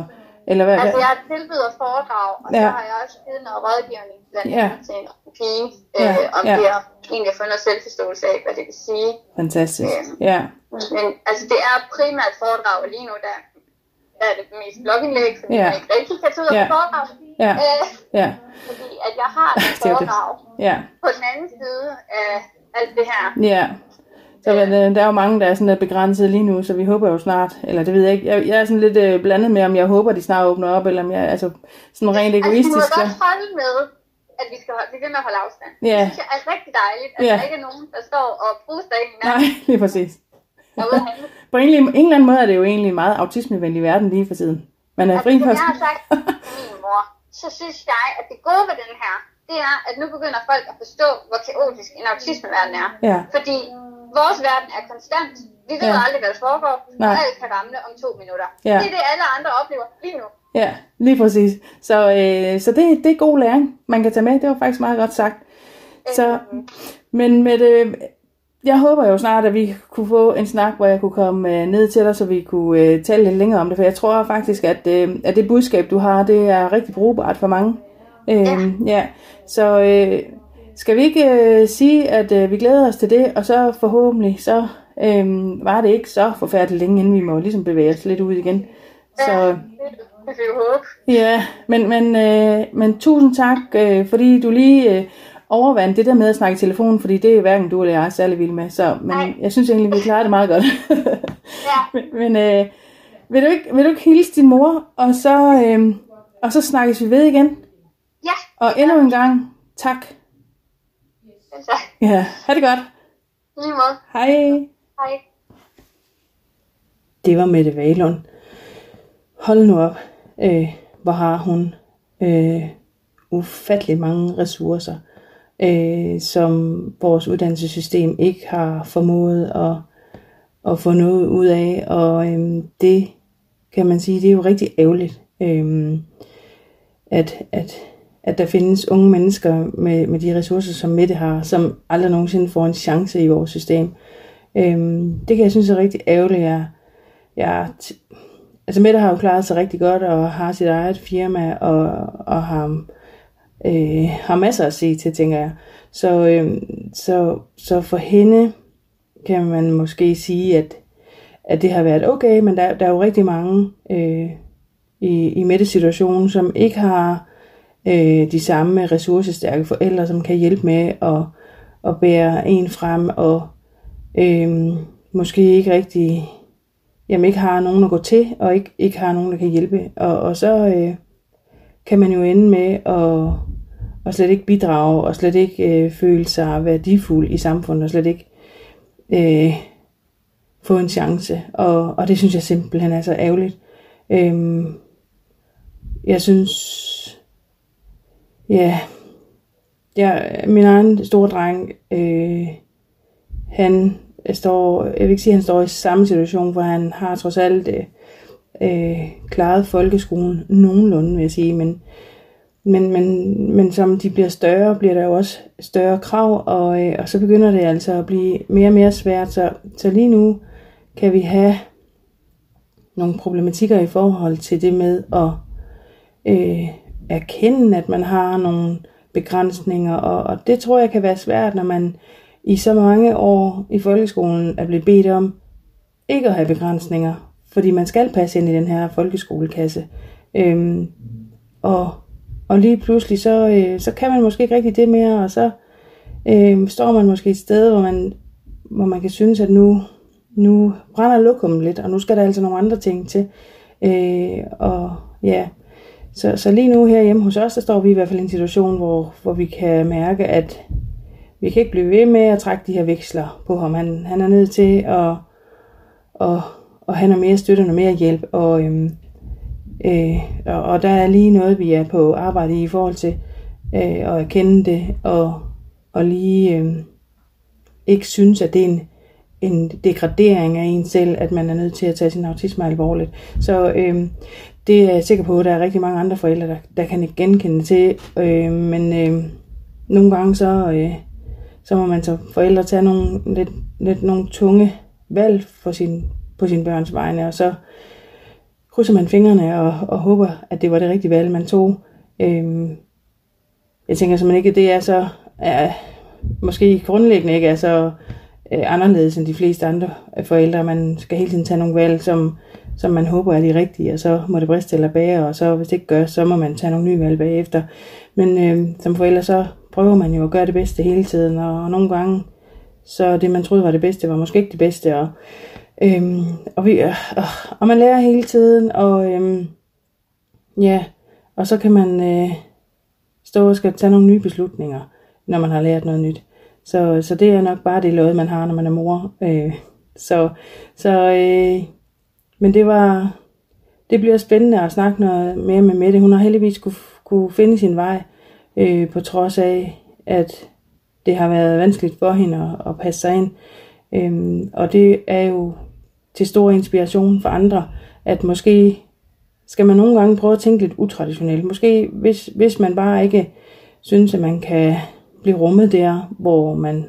eller hvad? Altså, jeg tilbyder foredrag, og Ja. så har jeg også givet noget rådgivning, blandt Ja. andet til en pige, Ja, øh, om ja. det at egentlig at få noget selvforståelse af, hvad det vil sige. Fantastisk. Ja, Men altså, det er primært foredrag, og lige nu der, der er det mest blogindlæg, fordi Ja. man ikke rigtig kan tage ud Ja. ja. foredrag. Ja. Øh, ja, fordi at jeg har *laughs* et foredrag ja, på den anden side af alt det her. ja. Så men, øh, der er jo mange, der er sådan begrænset lige nu, så vi håber jo snart, eller det ved jeg ikke, jeg, jeg er sådan lidt øh, blandet med, om jeg håber, de snart åbner op, eller om jeg, altså sådan rent Altså, du må egoistisk. Så, godt holde med, at vi skal holde, blive ved med at holde afstand. Ja. Det synes jeg er rigtig dejligt, at Ja. der ikke er nogen, der står og bruster ind i nej, *laughs* lige præcis. På en, en eller anden måde er det jo egentlig en meget autismevenlig verden lige for tiden. Man er fri Altså, for... som jeg har sagt min mor, så synes jeg, at det gode ved den her, det er, at nu begynder folk at forstå, hvor kaotisk en autismeverden er. Ja, Fordi vores verden er konstant. Vi ved Ja. ja. aldrig, hvad der foregår, Nej. og alt kan ramle om to minutter. Ja. Det er det, alle andre oplever lige nu. ja, lige præcis. Så, øh, så det, det er god læring, man kan tage med. Det var faktisk meget godt sagt. Så, men med det, jeg håber jo snart, at vi kunne få en snak, hvor jeg kunne komme øh, ned til dig, så vi kunne øh, tale lidt længere om det. For jeg tror faktisk, at, øh, at det budskab, du har, det er rigtig brugbart for mange. Øh, ja. ja. Så øh, skal vi ikke øh, sige, at øh, vi glæder os til det, og så forhåbentlig så øhm, var det ikke så forfærdeligt længe, inden vi må ligesom bevæge os lidt ud igen. Så, Det det vil vi håbe. Ja, men, men, øh, men tusind tak, øh, fordi du lige øh, overvandt det der med at snakke i telefonen, fordi det er hverken du eller jeg er særlig vild med. Så, men Nej. jeg synes egentlig, vi klarer det meget godt. *laughs* Ja, men men øh, vil, du ikke, vil du ikke hilse din mor, og så, øh, og så snakkes vi ved igen? ja. Og endnu en gang, tak. Altså, Ja, ha' det godt. lige måde. Hej. Hej. Det var Mette Valund. Hold nu op. Øh, hvor har hun øh, ufattelig mange ressourcer, øh, som vores uddannelsessystem ikke har formået at, at få noget ud af. Og øh, det kan man sige, det er jo rigtig ærgerligt, øh, at, at, at der findes unge mennesker med, med de ressourcer, som Mette har, som aldrig nogensinde får en chance i vores system. Øh, det kan jeg synes er rigtig ærgerligt. Jeg, jeg, t- altså Mette har jo klaret sig rigtig godt og har sit eget firma og, og har, øh, har masser at se til, tænker jeg. Så, øh, så, så for hende kan man måske sige, at, at det har været okay, men der, der er jo rigtig mange øh, i, i Mettes situation, som ikke har øh, de samme ressourcestærke forældre, som kan hjælpe med at, at bære en frem og øh, måske ikke rigtig jamen ikke har nogen at gå til, og ikke, ikke har nogen, der kan hjælpe. Og, og så øh, kan man jo ende med at, og slet ikke bidrage, og slet ikke øh, føle sig værdifuld i samfundet, og slet ikke øh, få en chance. Og, og det synes jeg simpelthen er så ærgerligt. Øhm, jeg synes, ja, jeg, min egen store dreng, øh, han står, jeg vil ikke sige, at han står i samme situation, for han har trods alt øh, øh, klaret folkeskolen nogenlunde, vil jeg sige, men, men, men, men som de bliver større, bliver der jo også større krav, og, øh, og så begynder det altså at blive mere og mere svært, så, så lige nu kan vi have nogle problematikker i forhold til det med at øh, erkende, at man har nogle begrænsninger, og, og det tror jeg kan være svært, når man i så mange år i folkeskolen er blevet bedt om ikke at have begrænsninger, fordi man skal passe ind i den her folkeskolekasse. Øhm, og, og lige pludselig, så, øh, så kan man måske ikke rigtig det mere, og så øh, står man måske et sted, hvor man, hvor man kan synes, at nu, nu brænder lokum lidt, og nu skal der altså nogle andre ting til. Øh, og ja, så, så lige nu her hjemme hos os, der står vi i hvert fald i en situation, hvor, hvor vi kan mærke, at vi kan ikke blive ved med at trække de her veksler på ham. Han, han er nødt til at, at, at have noget mere støtte, noget mere hjælp. Og, øhm, øh, og, og der er lige noget, vi er på arbejde i i forhold til øh, at erkende det, og, og lige øh, ikke synes, at det er en, en degradering af en selv, at man er nødt til at tage sin autisme alvorligt. Så øh, det er jeg sikker på, at der er rigtig mange andre forældre, der, der kan ikke genkende til. Øh, men øh, nogle gange så... Øh, så må man som forældre tage nogle, lidt, lidt nogle tunge valg for sin, på sine børns vegne, og så krydser man fingrene og, og håber, at det var det rigtige valg, man tog. Øhm, jeg tænker simpelthen ikke, at det er så, er, måske grundlæggende ikke er så øh, anderledes end de fleste andre forældre. Man skal hele tiden tage nogle valg, som, som man håber er de rigtige, og så må det briste eller bære, og så hvis det ikke gør, så må man tage nogle nye valg bagefter. Men øh, som forældre, så prøver man jo at gøre det bedste hele tiden, og nogle gange, så det man troede var det bedste, var måske ikke det bedste, og, øhm, og, vi, øh, og man lærer hele tiden, og øhm, ja, og så kan man øh, stå og skal tage nogle nye beslutninger, når man har lært noget nyt. Så, så det er nok bare det lod, man har, når man er mor. Øh, så, så øh, men det var, det bliver spændende at snakke noget mere med Mette. Hun har heldigvis kunne, kunne finde sin vej, øh, på trods af, at det har været vanskeligt for hende at, at passe sig ind. Øhm, og det er jo til stor inspiration for andre, at måske skal man nogle gange prøve at tænke lidt utraditionelt. Måske hvis, hvis man bare ikke synes, at man kan blive rummet der, hvor man,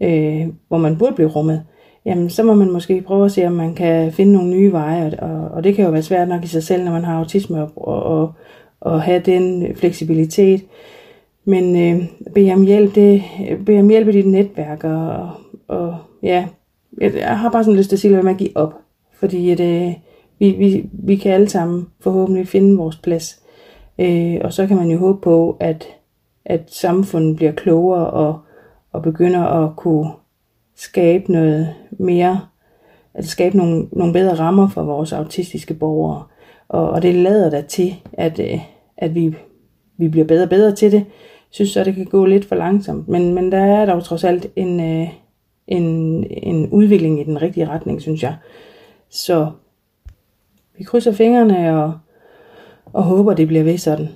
øh, hvor man burde blive rummet, jamen så må man måske prøve at se, om man kan finde nogle nye veje, og, og det kan jo være svært nok i sig selv, når man har autisme, og, og, og have den fleksibilitet. Men øh, bed om hjælp, det, bed om hjælp i dit netværk, og, og ja, jeg har bare sådan lyst til at sige, at man give op. Fordi at, øh, vi, vi, vi kan alle sammen forhåbentlig finde vores plads. Øh, og så kan man jo håbe på, at, at samfundet bliver klogere og, og begynder at kunne skabe noget mere, at skabe nogle, nogle bedre rammer for vores autistiske borgere. Og, og det lader da til, at, øh, at vi, vi bliver bedre og bedre til det. Jeg synes så, det kan gå lidt for langsomt. Men, men der er dog trods alt en, øh, en, en udvikling i den rigtige retning, synes jeg. Så vi krydser fingrene og, og håber, det bliver ved sådan.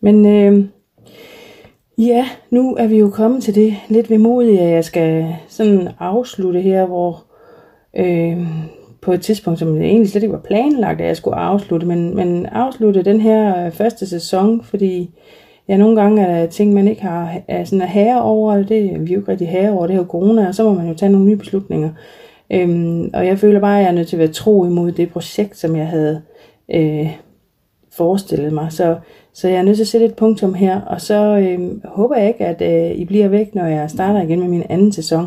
Men øh, ja, nu er vi jo kommet til det lidt vemodige, at jeg skal sådan afslutte her, hvor øh, på et tidspunkt, som det egentlig slet ikke var planlagt, at jeg skulle afslutte, men, men afslutte den her øh, første sæson, fordi ja, nogle gange er der ting, man ikke har er sådan er herre over, det er vi jo ikke rigtig herre over, det her corona, og så må man jo tage nogle nye beslutninger. Øhm, og jeg føler bare, at jeg er nødt til at være tro imod det projekt, som jeg havde øh, forestillet mig. Så, så jeg er nødt til at sætte et punktum her, og så øh, håber jeg ikke, at øh, I bliver væk, når jeg starter igen med min anden sæson.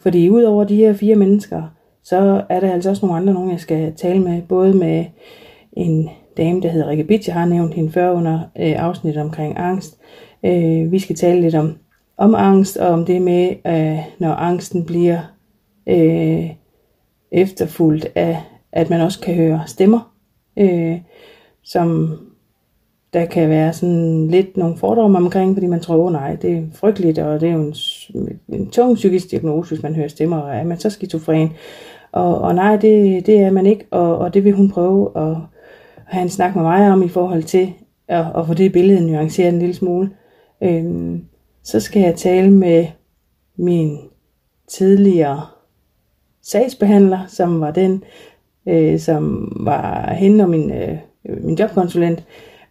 Fordi udover de her fire mennesker, så er der altså også nogle andre, nogen jeg skal tale med. Både med en dame, der hedder Rikke Bitch, jeg har nævnt hende før under øh, afsnit omkring angst. Øh, vi skal tale lidt om, om angst, og om det med, øh, når angsten bliver øh, efterfulgt af, at man også kan høre stemmer, øh, som der kan være sådan lidt nogle fordomme omkring, fordi man tror, oh, nej, det er frygteligt, og det er jo en, en tung psykisk diagnose, hvis man hører stemmer, og er man så skizofren. Og, og nej, det, det er man ikke, og, og det vil hun prøve at have en snak med mig om i forhold til at, at få det billede nuanceret en lille smule. Øhm, så skal jeg tale med min tidligere sagsbehandler, som var den, øh, som var hende og min, øh, min jobkonsulent,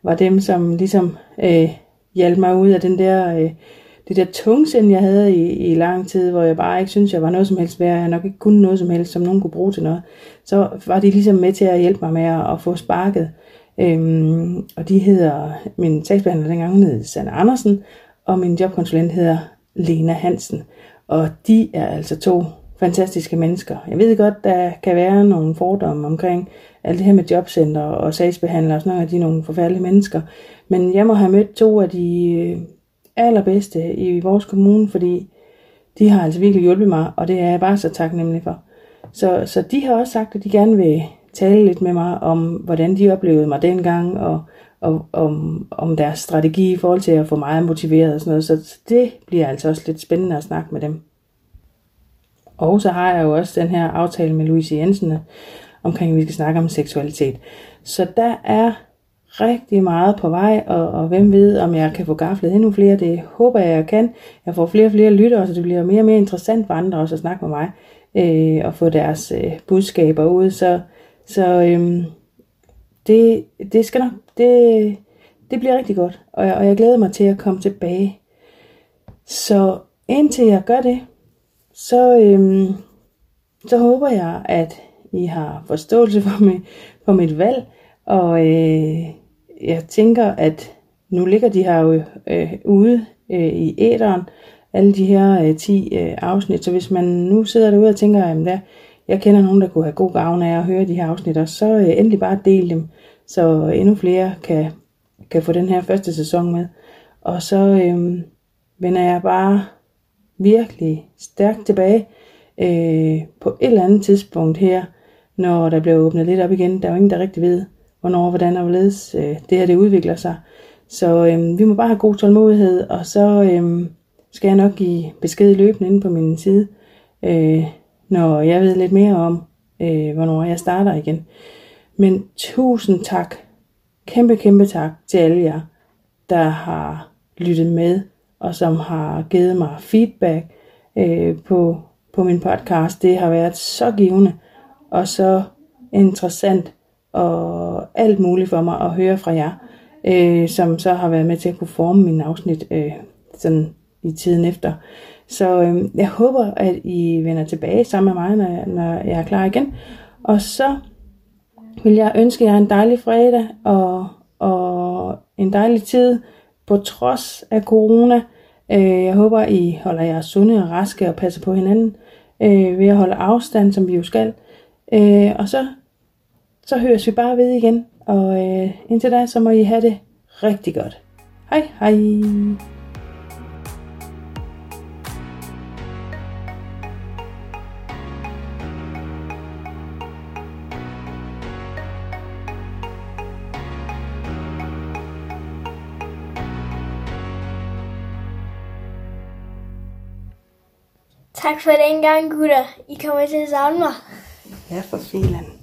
var dem, som ligesom øh, hjalp mig ud af den der, øh, det der tungsind, jeg havde i, i lang tid, hvor jeg bare ikke synes jeg var noget som helst værd, jeg nok ikke kunne noget som helst, som nogen kunne bruge til noget. Så var de ligesom med til at hjælpe mig med at, at få sparket. Øhm, og de hedder, min sagsbehandler dengang hun hed Sanne Andersen, og min jobkonsulent hedder Lena Hansen. Og de er altså to fantastiske mennesker. Jeg ved godt, der kan være nogle fordomme omkring alt det her med jobcenter og sagsbehandlere og sådan noget, de er nogle forfærdelige mennesker. Men jeg må have mødt to af de allerbedste i vores kommune, fordi de har altså virkelig hjulpet mig, og det er jeg bare så taknemmelig for. Så, så de har også sagt, at de gerne vil tale lidt med mig om, hvordan de oplevede mig dengang, og, og om, om deres strategi i forhold til at få mig motiveret og sådan noget. Så det bliver altså også lidt spændende at snakke med dem. Og så har jeg jo også den her aftale med Louise Jensen omkring, at vi skal snakke om seksualitet. Så der er rigtig meget på vej, og, og hvem ved, om jeg kan få gaflet endnu flere. Det håber jeg, jeg kan. Jeg får flere og flere lyttere, så det bliver mere og mere interessant for andre også at snakke med mig, øh, og få deres øh, budskaber ud. Så, så øh, det, det skal nok, det, det bliver rigtig godt, og jeg, og jeg glæder mig til at komme tilbage. Så indtil jeg gør det, så, øh, så håber jeg, at I har forståelse for, mig, for mit valg, og øh, jeg tænker, at nu ligger de her jo øh, ude øh, i æderen, alle de her øh, 10 øh, afsnit, så hvis man nu sidder derude og tænker, at der, jeg kender nogen, der kunne have god gavn af at høre de her afsnit, og så øh, endelig bare del dem, så øh, endnu flere kan, kan få den her første sæson med. Og så øh, vender jeg bare virkelig stærkt tilbage øh, på et eller andet tidspunkt her, når der bliver åbnet lidt op igen. Der er jo ingen, der rigtig ved, hvornår, hvordan og hvorledes øh, det her det udvikler sig. Så øh, vi må bare have god tålmodighed, og så øh, skal jeg nok give besked løbende inde på min side, øh, når jeg ved lidt mere om, øh, hvornår jeg starter igen. Men tusind tak, kæmpe, kæmpe tak til alle jer, der har lyttet med og som har givet mig feedback øh, på, på min podcast. Det har været så givende og så interessant og alt muligt for mig at høre fra jer, øh, som så har været med til at kunne forme min afsnit øh, sådan i tiden efter. Så øh, jeg håber, at I vender tilbage sammen med mig, når jeg, når jeg er klar igen. Og så vil jeg ønske jer en dejlig fredag og, og en dejlig tid på trods af corona. Øh, jeg håber, I holder jer sunde og raske og passer på hinanden. øh, ved at holde afstand, som vi jo skal. Øh, og så, så høres vi bare ved igen. Og øh, indtil da, så må I have det rigtig godt. Hej hej! Tak for den gang, gutter. I kommer til at savne mig. Ja, for filen.